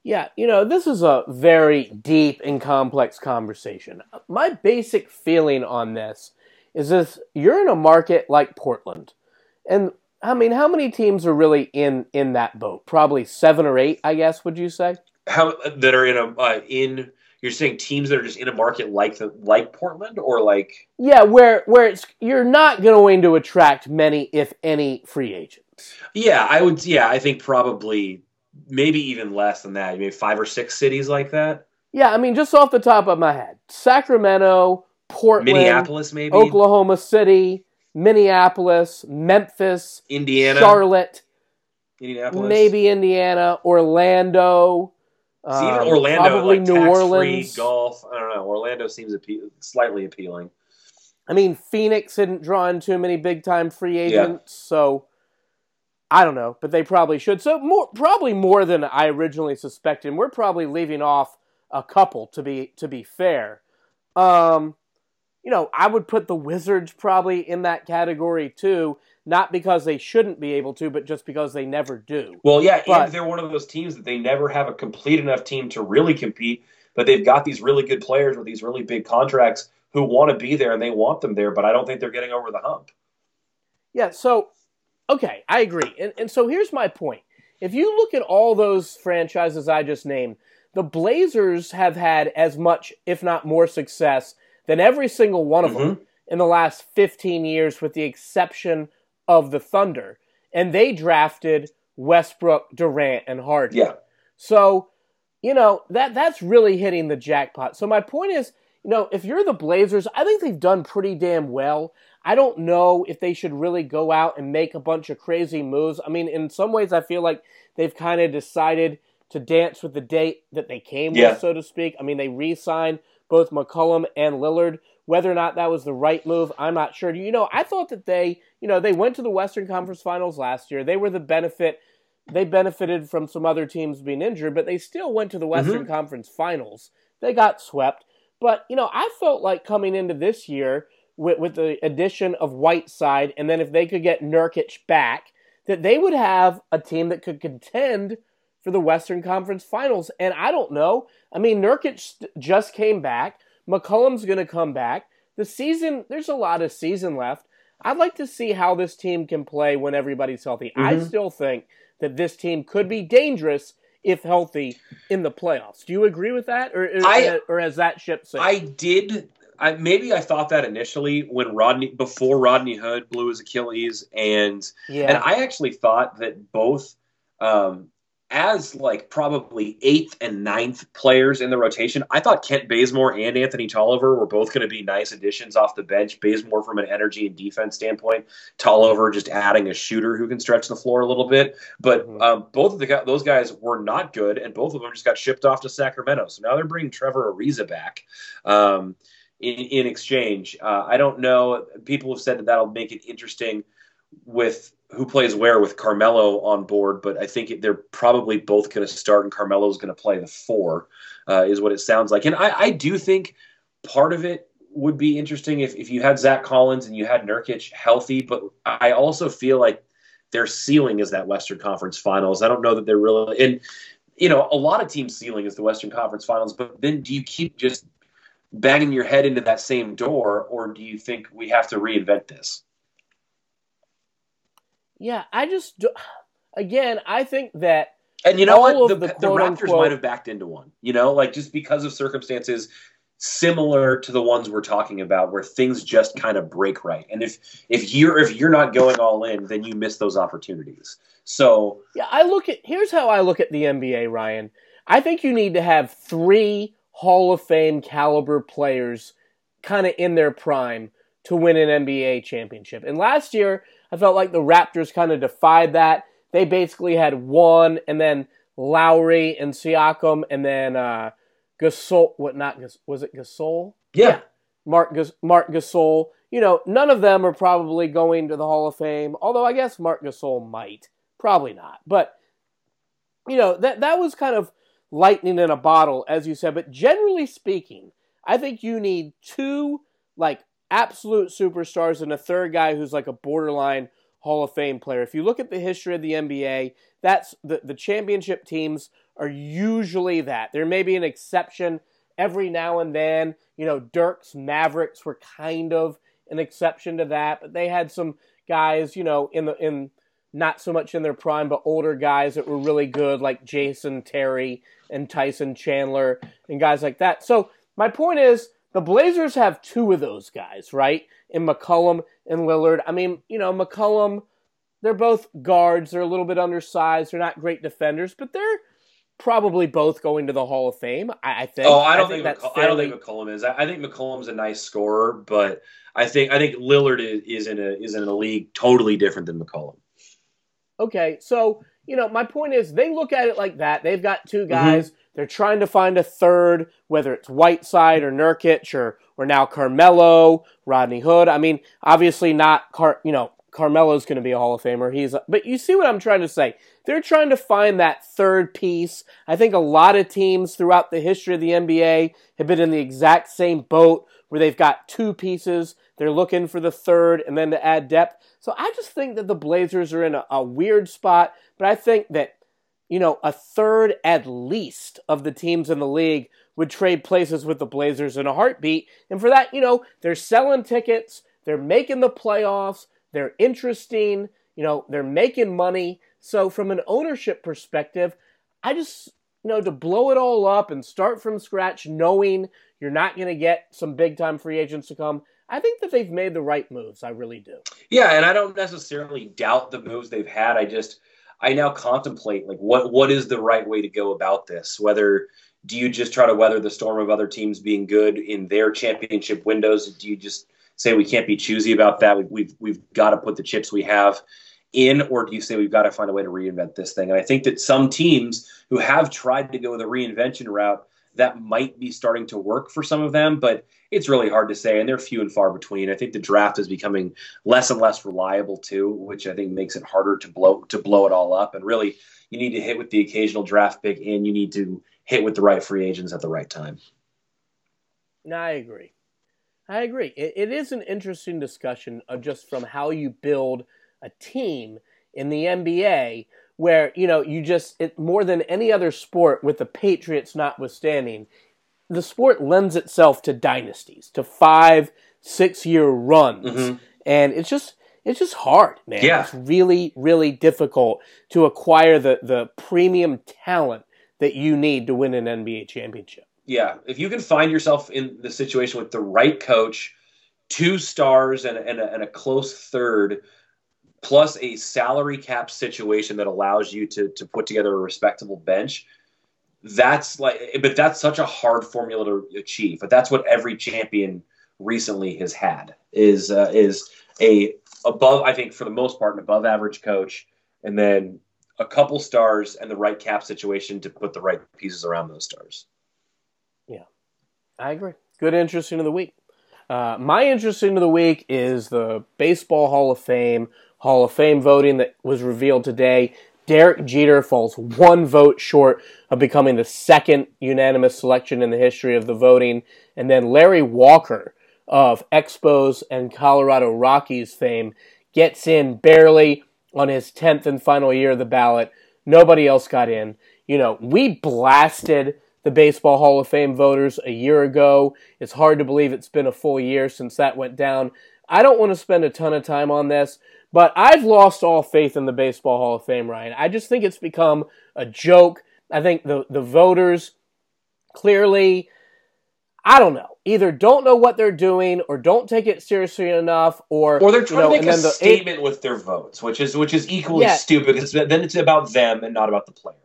Yeah, you know, this is a very deep and complex conversation. My basic feeling on this is this you're in a market like Portland. And I mean, how many teams are really in in that boat? Probably 7 or 8, I guess, would you say? How that are in a uh, in you're saying teams that are just in a market like the like Portland or like Yeah, where where it's you're not going to attract many if any free agents. Yeah, I would yeah, I think probably maybe even less than that. Maybe 5 or 6 cities like that. Yeah, I mean just off the top of my head. Sacramento, Portland, Minneapolis, maybe Oklahoma City, Minneapolis, Memphis, Indiana, Charlotte, Indianapolis, maybe Indiana, Orlando. See, even um, Orlando, probably like New Orleans, golf. I don't know. Orlando seems appe- slightly appealing. I mean, Phoenix hadn't drawn in too many big time free agents, yeah. so I don't know, but they probably should. So more, probably more than I originally suspected. And we're probably leaving off a couple to be to be fair. Um, you know, I would put the Wizards probably in that category too, not because they shouldn't be able to, but just because they never do. Well, yeah, but, and they're one of those teams that they never have a complete enough team to really compete, but they've got these really good players with these really big contracts who want to be there and they want them there, but I don't think they're getting over the hump. Yeah, so okay, I agree. And and so here's my point. If you look at all those franchises I just named, the Blazers have had as much, if not more, success than every single one of mm-hmm. them in the last 15 years, with the exception of the Thunder. And they drafted Westbrook, Durant, and Harden. Yeah. So, you know, that that's really hitting the jackpot. So my point is, you know, if you're the Blazers, I think they've done pretty damn well. I don't know if they should really go out and make a bunch of crazy moves. I mean, in some ways, I feel like they've kind of decided to dance with the date that they came yeah. with, so to speak. I mean, they re signed both McCollum and Lillard. Whether or not that was the right move, I'm not sure. You know, I thought that they, you know, they went to the Western Conference Finals last year. They were the benefit. They benefited from some other teams being injured, but they still went to the Western mm-hmm. Conference Finals. They got swept. But, you know, I felt like coming into this year with, with the addition of Whiteside, and then if they could get Nurkic back, that they would have a team that could contend for the Western Conference Finals. And I don't know. I mean, Nurkic just came back. McCollum's going to come back. The season, there's a lot of season left. I'd like to see how this team can play when everybody's healthy. Mm-hmm. I still think that this team could be dangerous if healthy in the playoffs. Do you agree with that, or or, I, or has that ship sailed? I did. I, maybe I thought that initially when Rodney before Rodney Hood blew his Achilles, and yeah. and I actually thought that both um, as like probably eighth and ninth players in the rotation, I thought Kent Bazemore and Anthony Tolliver were both going to be nice additions off the bench. Bazemore from an energy and defense standpoint, Tolliver just adding a shooter who can stretch the floor a little bit. But mm-hmm. um, both of the those guys were not good, and both of them just got shipped off to Sacramento. So now they're bringing Trevor Ariza back. Um, in, in exchange, uh, I don't know. People have said that that'll make it interesting with who plays where with Carmelo on board, but I think they're probably both going to start, and Carmelo's going to play the four, uh, is what it sounds like. And I, I, do think part of it would be interesting if, if you had Zach Collins and you had Nurkic healthy, but I also feel like their ceiling is that Western Conference Finals. I don't know that they're really, and you know, a lot of teams' ceiling is the Western Conference Finals, but then do you keep just banging your head into that same door, or do you think we have to reinvent this? Yeah, I just again, I think that and you know what, the, the, the Raptors unquote, might have backed into one. You know, like just because of circumstances similar to the ones we're talking about, where things just kind of break right. And if if you're if you're not going all in, then you miss those opportunities. So yeah, I look at here's how I look at the NBA, Ryan. I think you need to have three Hall of Fame caliber players kind of in their prime to win an NBA championship. And last year, I felt like the Raptors kind of defied that. They basically had one, and then Lowry and Siakam, and then uh, Gasol. What not? Was it Gasol? Yeah. yeah. Marc Gas- Marc Gasol. You know, none of them are probably going to the Hall of Fame. Although I guess Marc Gasol might. Probably not. But you know that that was kind of lightning in a bottle, as you said. But generally speaking, I think you need two like absolute superstars and a third guy who's like a borderline Hall of Fame player. If you look at the history of the NBA, that's the, the championship teams are usually that. There may be an exception every now and then. You know, Dirk's Mavericks were kind of an exception to that, but they had some guys, you know, in the in not so much in their prime, but older guys that were really good, like Jason Terry and Tyson Chandler and guys like that. So my point is the Blazers have two of those guys, right? In McCollum and Lillard. I mean, you know, McCollum, they're both guards. They're a little bit undersized. They're not great defenders, but they're probably both going to the Hall of Fame. I, I think. Oh, I don't I think, think McC- fairly... I don't think McCollum is. I, I think McCollum's a nice scorer, but I think I think Lillard is, is in a is in a league totally different than McCollum. Okay, so you know, my point is they look at it like that. They've got two guys. Mm-hmm. They're trying to find a third, whether it's Whiteside or Nurkic or or now Carmelo, Rodney Hood. I mean, obviously not Car. You know, Carmelo's going to be a Hall of Famer. He's, but you see what I'm trying to say. They're trying to find that third piece. I think a lot of teams throughout the history of the NBA have been in the exact same boat where they've got two pieces. They're looking for the third and then to add depth. So I just think that the Blazers are in a, a weird spot, but I think that you know, a third at least of the teams in the league would trade places with the Blazers in a heartbeat. And for that, you know, they're selling tickets, they're making the playoffs, they're interesting, you know, they're making money. So from an ownership perspective, I just, you know, to blow it all up and start from scratch knowing you're not going to get some big time free agents to come, I think that they've made the right moves. I really do. Yeah, and I don't necessarily doubt the moves they've had. I just I now contemplate like what what is the right way to go about this? Whether do you just try to weather the storm of other teams being good in their championship windows? Do you just say we can't be choosy about that? We, we've we've got to put the chips we have in, or do you say we've got to find a way to reinvent this thing? And I think that some teams who have tried to go the reinvention route that might be starting to work for some of them, but it's really hard to say, and they're few and far between. I think the draft is becoming less and less reliable too, which I think makes it harder to blow to blow it all up. And really, you need to hit with the occasional draft pick, and you need to hit with the right free agents at the right time. No, I agree. I agree. It, it is an interesting discussion just from how you build a team in the NBA where you know you just it, more than any other sport with the Patriots notwithstanding, the sport lends itself to dynasties, to five, six year runs, mm-hmm. and it's just it's just hard, man. Yeah. It's really, really difficult to acquire the the premium talent that you need to win an NBA championship. Yeah, if you can find yourself in the situation with the right coach, two stars and, and, a, and a close third plus a salary cap situation that allows you to to put together a respectable bench that's like but that's such a hard formula to achieve but that's what every champion recently has had is uh, is a above i think for the most part an above average coach and then a couple stars and the right cap situation to put the right pieces around those stars. Yeah. I agree. Good interesting of the week. Uh, my interesting of the week is the baseball hall of fame Hall of Fame voting that was revealed today. Derek Jeter falls one vote short of becoming the second unanimous selection in the history of the voting. And then Larry Walker of Expos and Colorado Rockies fame gets in barely on his 10th and final year of the ballot. Nobody else got in. You know, we blasted the Baseball Hall of Fame voters a year ago. It's hard to believe it's been a full year since that went down. I don't want to spend a ton of time on this, but I've lost all faith in the Baseball Hall of Fame, Ryan. I just think it's become a joke. I think the, the voters clearly, I don't know, either don't know what they're doing or don't take it seriously enough, or or they're trying you know, to make a the, statement it, with their votes, which is which is equally yeah, stupid because then it's about them and not about the player.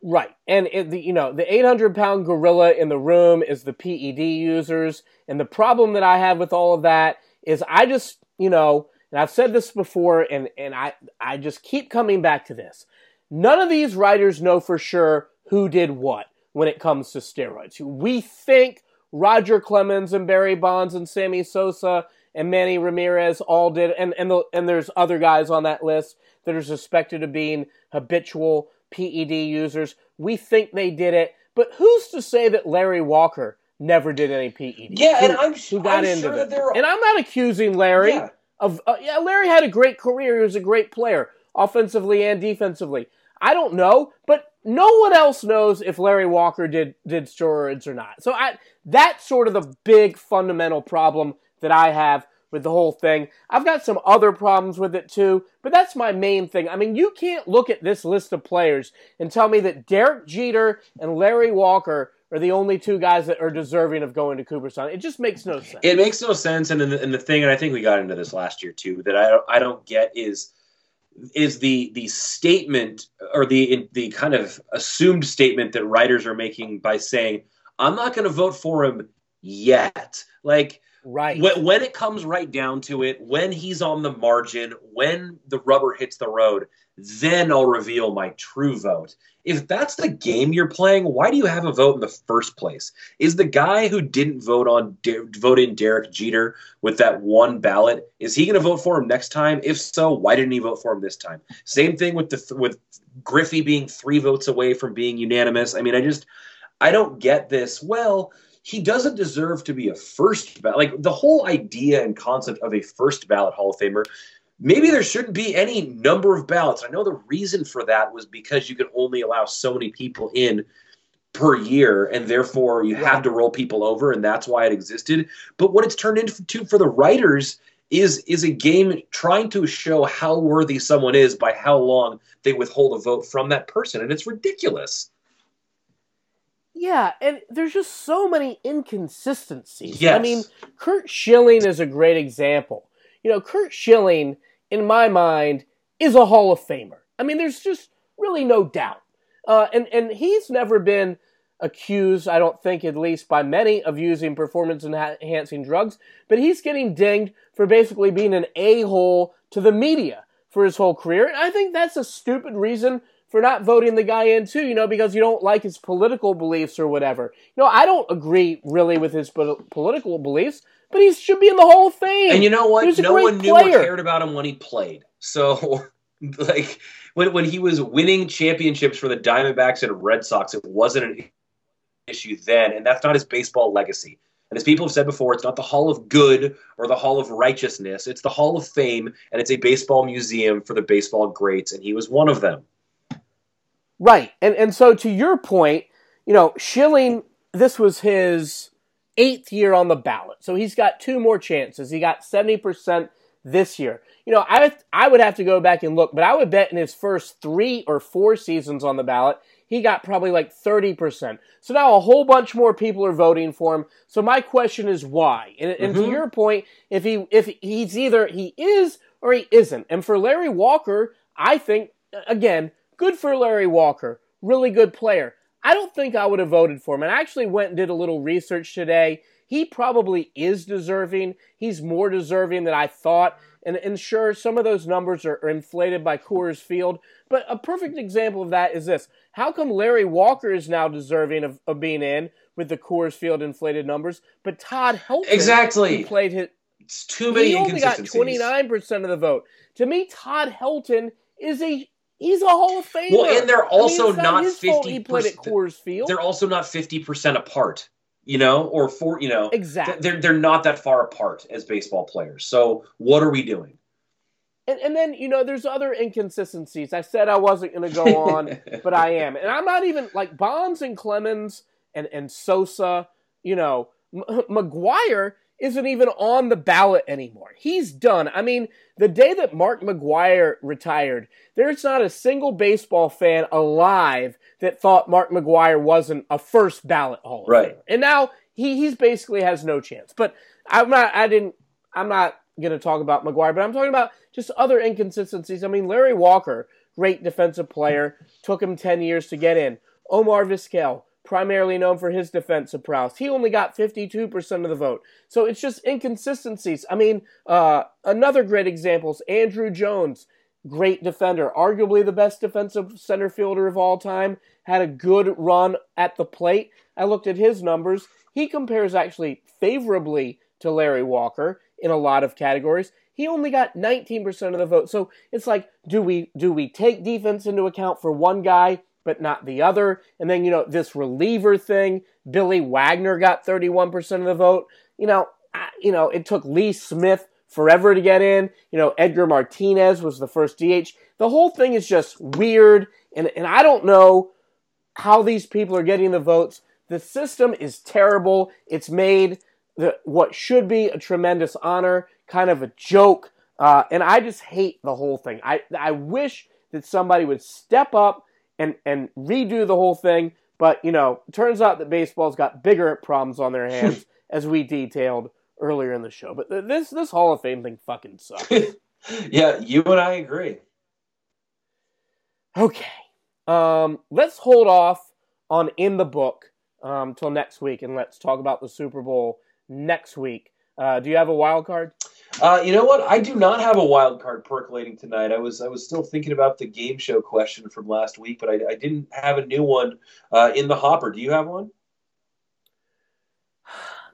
Right, and it, the, you know the 800 pound gorilla in the room is the PED users, and the problem that I have with all of that is I just you know and I've said this before, and, and I, I just keep coming back to this. None of these writers know for sure who did what when it comes to steroids. We think Roger Clemens and Barry Bonds and Sammy Sosa and Manny Ramirez all did, and, and, the, and there's other guys on that list that are suspected of being habitual PED users. We think they did it, but who's to say that Larry Walker never did any PED? Yeah, who, and I'm, who got I'm into sure it? And I'm not accusing Larry. Yeah of uh, yeah, Larry had a great career. He was a great player, offensively and defensively. I don't know, but no one else knows if Larry Walker did did steroids or not. So I that's sort of the big fundamental problem that I have with the whole thing. I've got some other problems with it too, but that's my main thing. I mean, you can't look at this list of players and tell me that Derek Jeter and Larry Walker are the only two guys that are deserving of going to Cooperstown. It just makes no sense. It makes no sense, and the, and the thing, and I think we got into this last year too, that I don't, I don't get is is the the statement or the the kind of assumed statement that writers are making by saying I'm not going to vote for him yet. Like right when, when it comes right down to it, when he's on the margin, when the rubber hits the road, then I'll reveal my true vote if that's the game you're playing, why do you have a vote in the first place? Is the guy who didn't vote on vote in Derek Jeter with that one ballot is he going to vote for him next time? If so, why didn't he vote for him this time? Same thing with the with Griffey being three votes away from being unanimous. I mean, I just I don't get this. Well, he doesn't deserve to be a first ballot. Like the whole idea and concept of a first ballot Hall of Famer maybe there shouldn't be any number of ballots. I know the reason for that was because you could only allow so many people in per year, and therefore you have to roll people over, and that's why it existed. But what it's turned into for the writers is is a game trying to show how worthy someone is by how long they withhold a vote from that person, and it's ridiculous. Yeah, and there's just so many inconsistencies. Yes. I mean, Curt Schilling is a great example. You know, Curt Schilling in my mind, is a Hall of Famer. I mean, there's just really no doubt. Uh, and and he's never been accused, I don't think, at least by many, of using performance enhancing drugs, but he's getting dinged for basically being an a hole to the media for his whole career. And I think that's a stupid reason for not voting the guy in too, you know, because you don't like his political beliefs or whatever. You know, I don't agree really with his political beliefs, but he should be in the Hall of Fame. And you know what? No one knew player. or cared about him when he played. So, like, when, when he was winning championships for the Diamondbacks and Red Sox, it wasn't an issue then, and that's not his baseball legacy. And as people have said before, it's not the Hall of Good or the Hall of Righteousness. It's the Hall of Fame, and it's a baseball museum for the baseball greats, and he was one of them. Right. And and so to your point, you know, Schilling, this was his eighth year on the ballot. So he's got two more chances. He got 70% this year. You know, I I would have to go back and look, but I would bet in his first 3 or 4 seasons on the ballot, he got probably like 30%. So now a whole bunch more people are voting for him. So my question is why? And, and mm-hmm. to your point, if he if he's either he is or he isn't. And for Larry Walker, I think again, good for Larry Walker. Really good player. I don't think I would have voted for him. And I actually went and did a little research today. He probably is deserving. He's more deserving than I thought. And, and sure, some of those numbers are, are inflated by Coors Field. But a perfect example of that is this. How come Larry Walker is now deserving of, of being in with the Coors Field inflated numbers, but Todd Helton exactly played his it's too many. He only got twenty nine percent of the vote. To me, Todd Helton is a he's a Hall of Famer. Well, and they're also I mean, not fifty. He played at Coors Field. They're also not fifty percent apart you know, or for you know, exactly. They're they're not that far apart as baseball players. So what are we doing? And, and then you know, there's other inconsistencies. I said I wasn't going to go on, but I am, and I'm not even like Bonds and Clemens and and Sosa. You know, M- McGwire isn't even on the ballot anymore. He's done. I mean, the day that Mark McGwire retired, there's not a single baseball fan alive that thought Mark McGwire wasn't a first ballot Hall of right. Famer. And now he he's basically has no chance. But I'm not I didn't I'm not going to talk about McGwire, but I'm talking about just other inconsistencies. I mean, Larry Walker, great defensive player, took him 10 years to get in. Omar Vizquel, primarily known for his defense of prowess. He only got 52% of the vote. So it's just inconsistencies. I mean, uh, another great example is Andruw Jones, great defender, arguably the best defensive center fielder of all time, had a good run at the plate. I looked at his numbers. He compares actually favorably to Larry Walker in a lot of categories. He only got 19% of the vote. So it's like, do we do we take defense into account for one guy but not the other. And then, you know, this reliever thing, Billy Wagner got 31% of the vote. You know, I, you know, it took Lee Smith forever to get in. You know, Edgar Martinez was the first DH. The whole thing is just weird, and, and I don't know how these people are getting the votes. The system is terrible. It's made the, what should be a tremendous honor kind of a joke. Uh, and I just hate the whole thing. I, I wish that somebody would step up and and redo the whole thing. But you know, turns out that baseball's got bigger problems on their hands, as we detailed earlier in the show. But this this Hall of Fame thing fucking sucks. yeah, you and I agree. Okay, um, let's hold off on in the book um, till next week, and let's talk about the Super Bowl next week. Uh, do you have a wild card? Uh, you know what? I do not have a wild card percolating tonight. I was I was still thinking about the game show question from last week, but I, I didn't have a new one uh, in the hopper. Do you have one?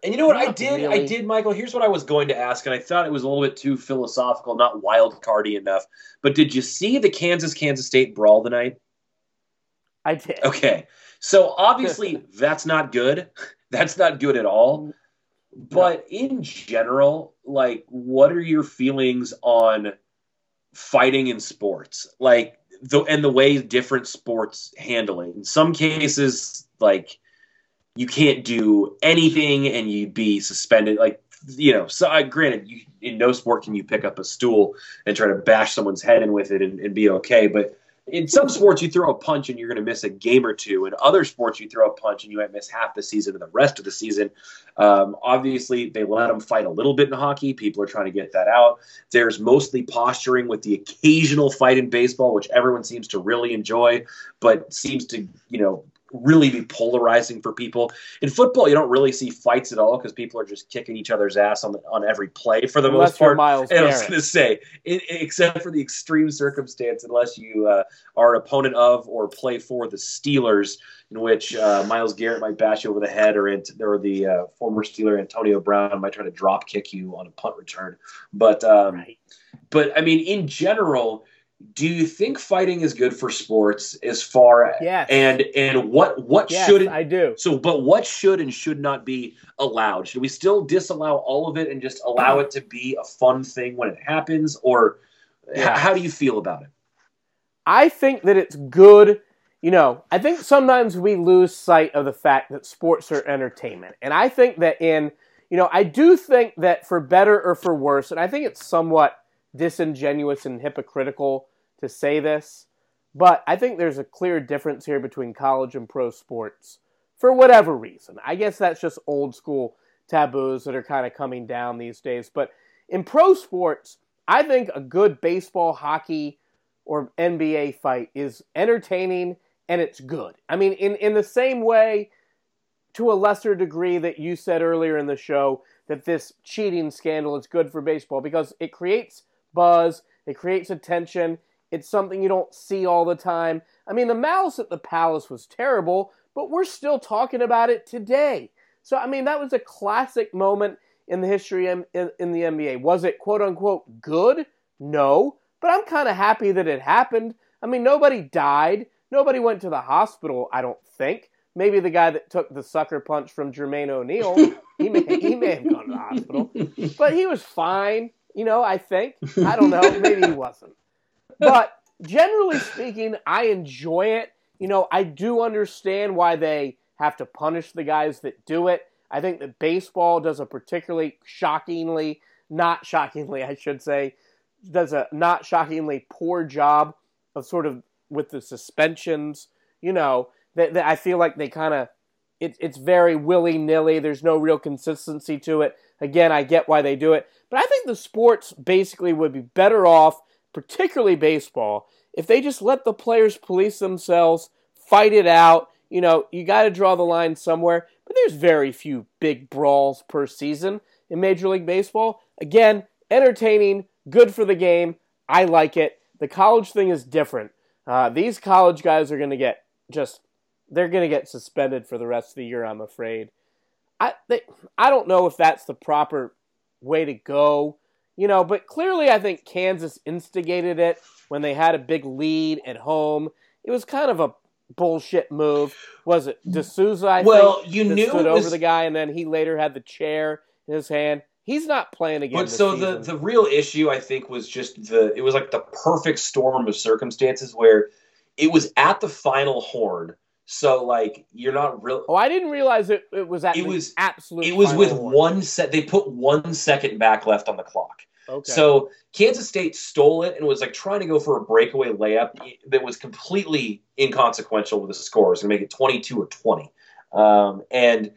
And you know what? Not I did. Really. I did, Michael. Here's what I was going to ask, and I thought it was a little bit too philosophical, not wild cardy enough. But did you see the Kansas Kansas State brawl tonight? I did. Okay, so obviously that's not good. That's not good at all. But in general, like, what are your feelings on fighting in sports? Like, the and the way different sports handle it. In some cases, like, you can't do anything and you'd be suspended. Like, you know, so uh, granted, you, in no sport can you pick up a stool and try to bash someone's head in with it and, and be okay. But in some sports you throw a punch and you're going to miss a game or two. In other sports you throw a punch and you might miss half the season and the rest of the season. Um, obviously, they let them fight a little bit in hockey. People are trying to get that out. There's mostly posturing with the occasional fight in baseball, which everyone seems to really enjoy, but seems to you know really be polarizing for people. In football, you don't really see fights at all because people are just kicking each other's ass on the, on every play for the Unless most part. Myles and I was going to say, it, except for the extreme circumstance, unless you uh, are an opponent of or play for the Steelers, in which uh, Myles Garrett might bash you over the head, or, ant- or the uh, former Steeler Antonio Brown might try to drop kick you on a punt return. But um, Right. but I mean, in general, do you think fighting is good for sports as far as Yes. and and what what Yes, should I do. so but what should and should not be allowed? Should we still disallow all of it and just allow it to be a fun thing when it happens, or h- how do you feel about it? I think that it's good. You know, I think sometimes we lose sight of the fact that sports are entertainment. And I think that in, you know, I do think that for better or for worse, and I think it's somewhat disingenuous and hypocritical to say this, but I think there's a clear difference here between college and pro sports for whatever reason. I guess that's just old school taboos that are kind of coming down these days. But in pro sports, I think a good baseball, hockey, or NBA fight is entertaining and it's good. I mean, in, in the same way, to a lesser degree, that you said earlier in the show, that this cheating scandal is good for baseball because it creates buzz, it creates attention, it's something you don't see all the time. I mean, the malice at the palace was terrible, but we're still talking about it today. So, I mean, that was a classic moment in the history in, in, in the NBA. Was it quote unquote good? No, but I'm kind of happy that it happened. I mean, nobody died. Nobody went to the hospital, I don't think. Maybe the guy that took the sucker punch from Jermaine O'Neal, he may, he may have gone to the hospital. But he was fine, you know, I think. I don't know. Maybe he wasn't. But generally speaking, I enjoy it. You know, I do understand why they have to punish the guys that do it. I think that baseball does a particularly shockingly, not shockingly, I should say, does a not shockingly poor job of sort of with the suspensions. You know, that, that I feel like they kind of it, it's very willy nilly. There's no real consistency to it. Again, I get why they do it, but I think the sports basically would be better off, particularly baseball, if they just let the players police themselves, fight it out. You know, you got to draw the line somewhere, but there's very few big brawls per season in Major League Baseball. Again, entertaining, good for the game. I like it. The college thing is different. Uh, these college guys are going to get just they're going to get suspended for the rest of the year. I'm afraid. I they, I don't know if that's the proper way to go, you know. But clearly, I think Kansas instigated it when they had a big lead at home. It was kind of a bullshit move. Was it De Sousa? I Well, think, you knew stood it was- over the guy, and then he later had the chair in his hand. He's not playing again. But so the the real issue I think was just the it was like the perfect storm of circumstances where it was at the final horn. So like you're not real. oh, I didn't realize it. It was at It was- absolute. It was with horn. one set. They put one second back left on the clock. Okay. So Kansas State stole it and was like trying to go for a breakaway layup that was completely inconsequential with the scores and make it 22 or 20. Um, and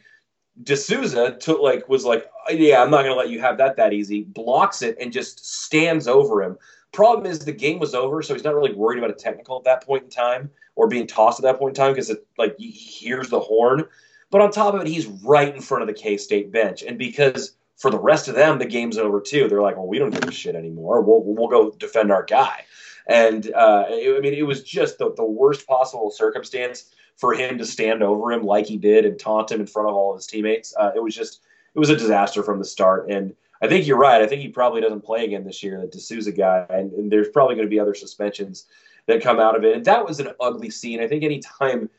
De Sousa took like was like, yeah, I'm not going to let you have that that easy. Blocks it and just stands over him. Problem is the game was over, so he's not really worried about a technical at that point in time or being tossed at that point in time because it like he hears the horn. But on top of it, he's right in front of the K State bench, and because for the rest of them, the game's over too. They're like, well, we don't give a shit anymore. We'll we'll go defend our guy. And uh, it, I mean, it was just the, the worst possible circumstance for him to stand over him like he did and taunt him in front of all of his teammates. Uh, it was just it was a disaster from the start. And I think you're right. I think he probably doesn't play again this year, That De Sousa guy, and, and there's probably going to be other suspensions that come out of it. And that was an ugly scene. I think anytime.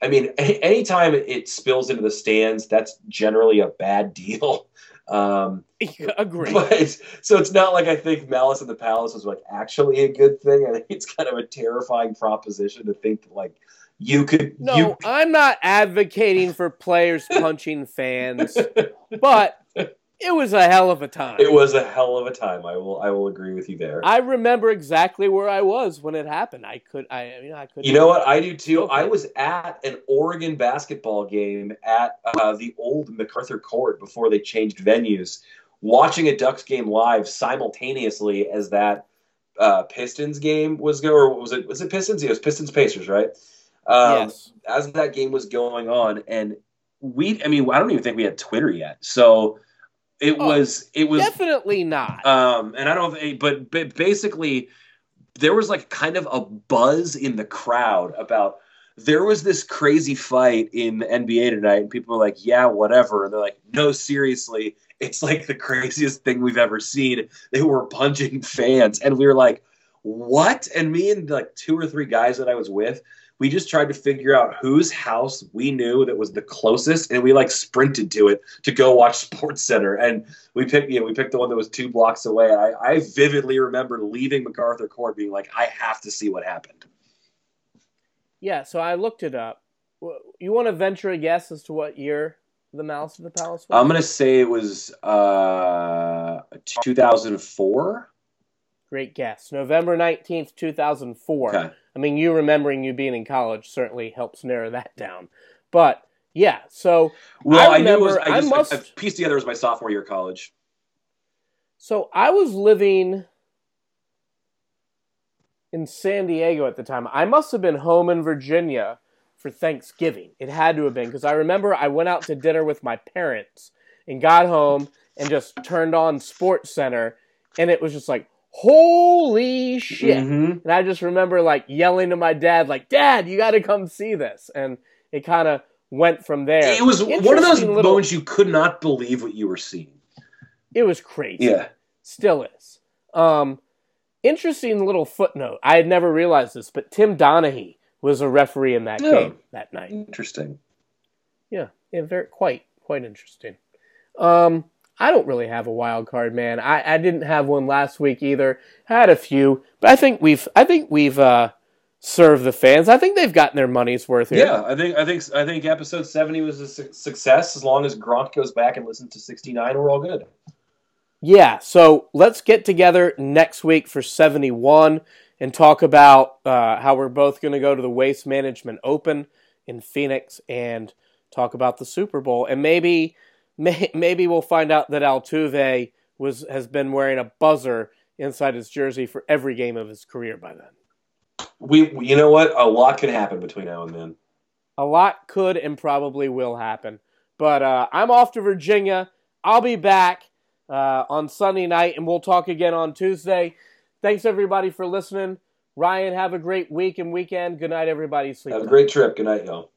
I mean, anytime it spills into the stands, that's generally a bad deal. Um, Agree. but so it's not like I think Malice in the Palace was like actually a good thing. I think it's kind of a terrifying proposition to think that like you could No, you I'm not advocating for players punching fans, but it was a hell of a time. it was a hell of a time. I will I will agree with you there. I remember exactly where I was when it happened. I could, I, you know, I could. You know what? I do too. Okay. I was at an Oregon basketball game at uh, the old McArthur Court before they changed venues, watching a Ducks game live simultaneously as that uh, Pistons game was go or was it was it Pistons? Yeah, it was Pistons Pacers, right? Um, yes. As that game was going on, and we, I mean, I don't even think we had Twitter yet, so it oh, was it was definitely not. Um, and I don't, but, but basically, there was like kind of a buzz in the crowd about there was this crazy fight in the NBA tonight, and people were like, "Yeah, whatever," and they're like, "No, seriously, it's like the craziest thing we've ever seen." They were punching fans, and we were like, "What?" And me and like two or three guys that I was with we just tried to figure out whose house we knew that was the closest and we like sprinted to it to go watch SportsCenter. And we picked you know, we picked the one that was two blocks away. I, I vividly remember leaving mcarthur court being like i have to see what happened. Yeah so i looked it up. You want to venture a guess as to what year the Malice of the Palace was? i'm going to say it was uh 2004 great guess. November 19th 2004 okay I mean, you remembering you being in college certainly helps narrow that down. But yeah, so well, I, remember, I knew was, I, just, I must I pieced together as my sophomore year of college. So I was living in San Diego at the time. I must have been home in Virginia for Thanksgiving. It had to have been because I remember I went out to dinner with my parents and got home and just turned on SportsCenter and it was just like holy shit. Mm-hmm. And I just remember like yelling to my dad, like, Dad, you got to come see this. And it kind of went from there. It was one of those little, moments you could not believe what you were seeing. It was crazy. Yeah. Still is. Um, interesting little footnote. I had never realized this, but Tim Donaghy was a referee in that yeah. game that night. Interesting. Yeah, yeah, very quite quite interesting. Um, I don't really have a wild card, man. I, I didn't have one last week either. Had a few, but I think we've I think we've uh, served the fans. I think they've gotten their money's worth here. Yeah, I think I think I think episode seventy was a su- success. As long as Gronk goes back and listens to sixty nine, we're all good. Yeah, so let's get together next week for seventy one and talk about uh, how we're both going to go to the Waste Management Open in Phoenix and talk about the Super Bowl and maybe may, maybe we'll find out that Altuve was has been wearing a buzzer inside his jersey for every game of his career by then. We, you know what? A lot could happen between now and then. A lot could and probably will happen. But uh, I'm off to Virginia. I'll be back uh, on Sunday night, and we'll talk again on Tuesday. Thanks everybody for listening. Ryan, have a great week and weekend. Good night, everybody. Sleep have a great trip. Good night, y'all.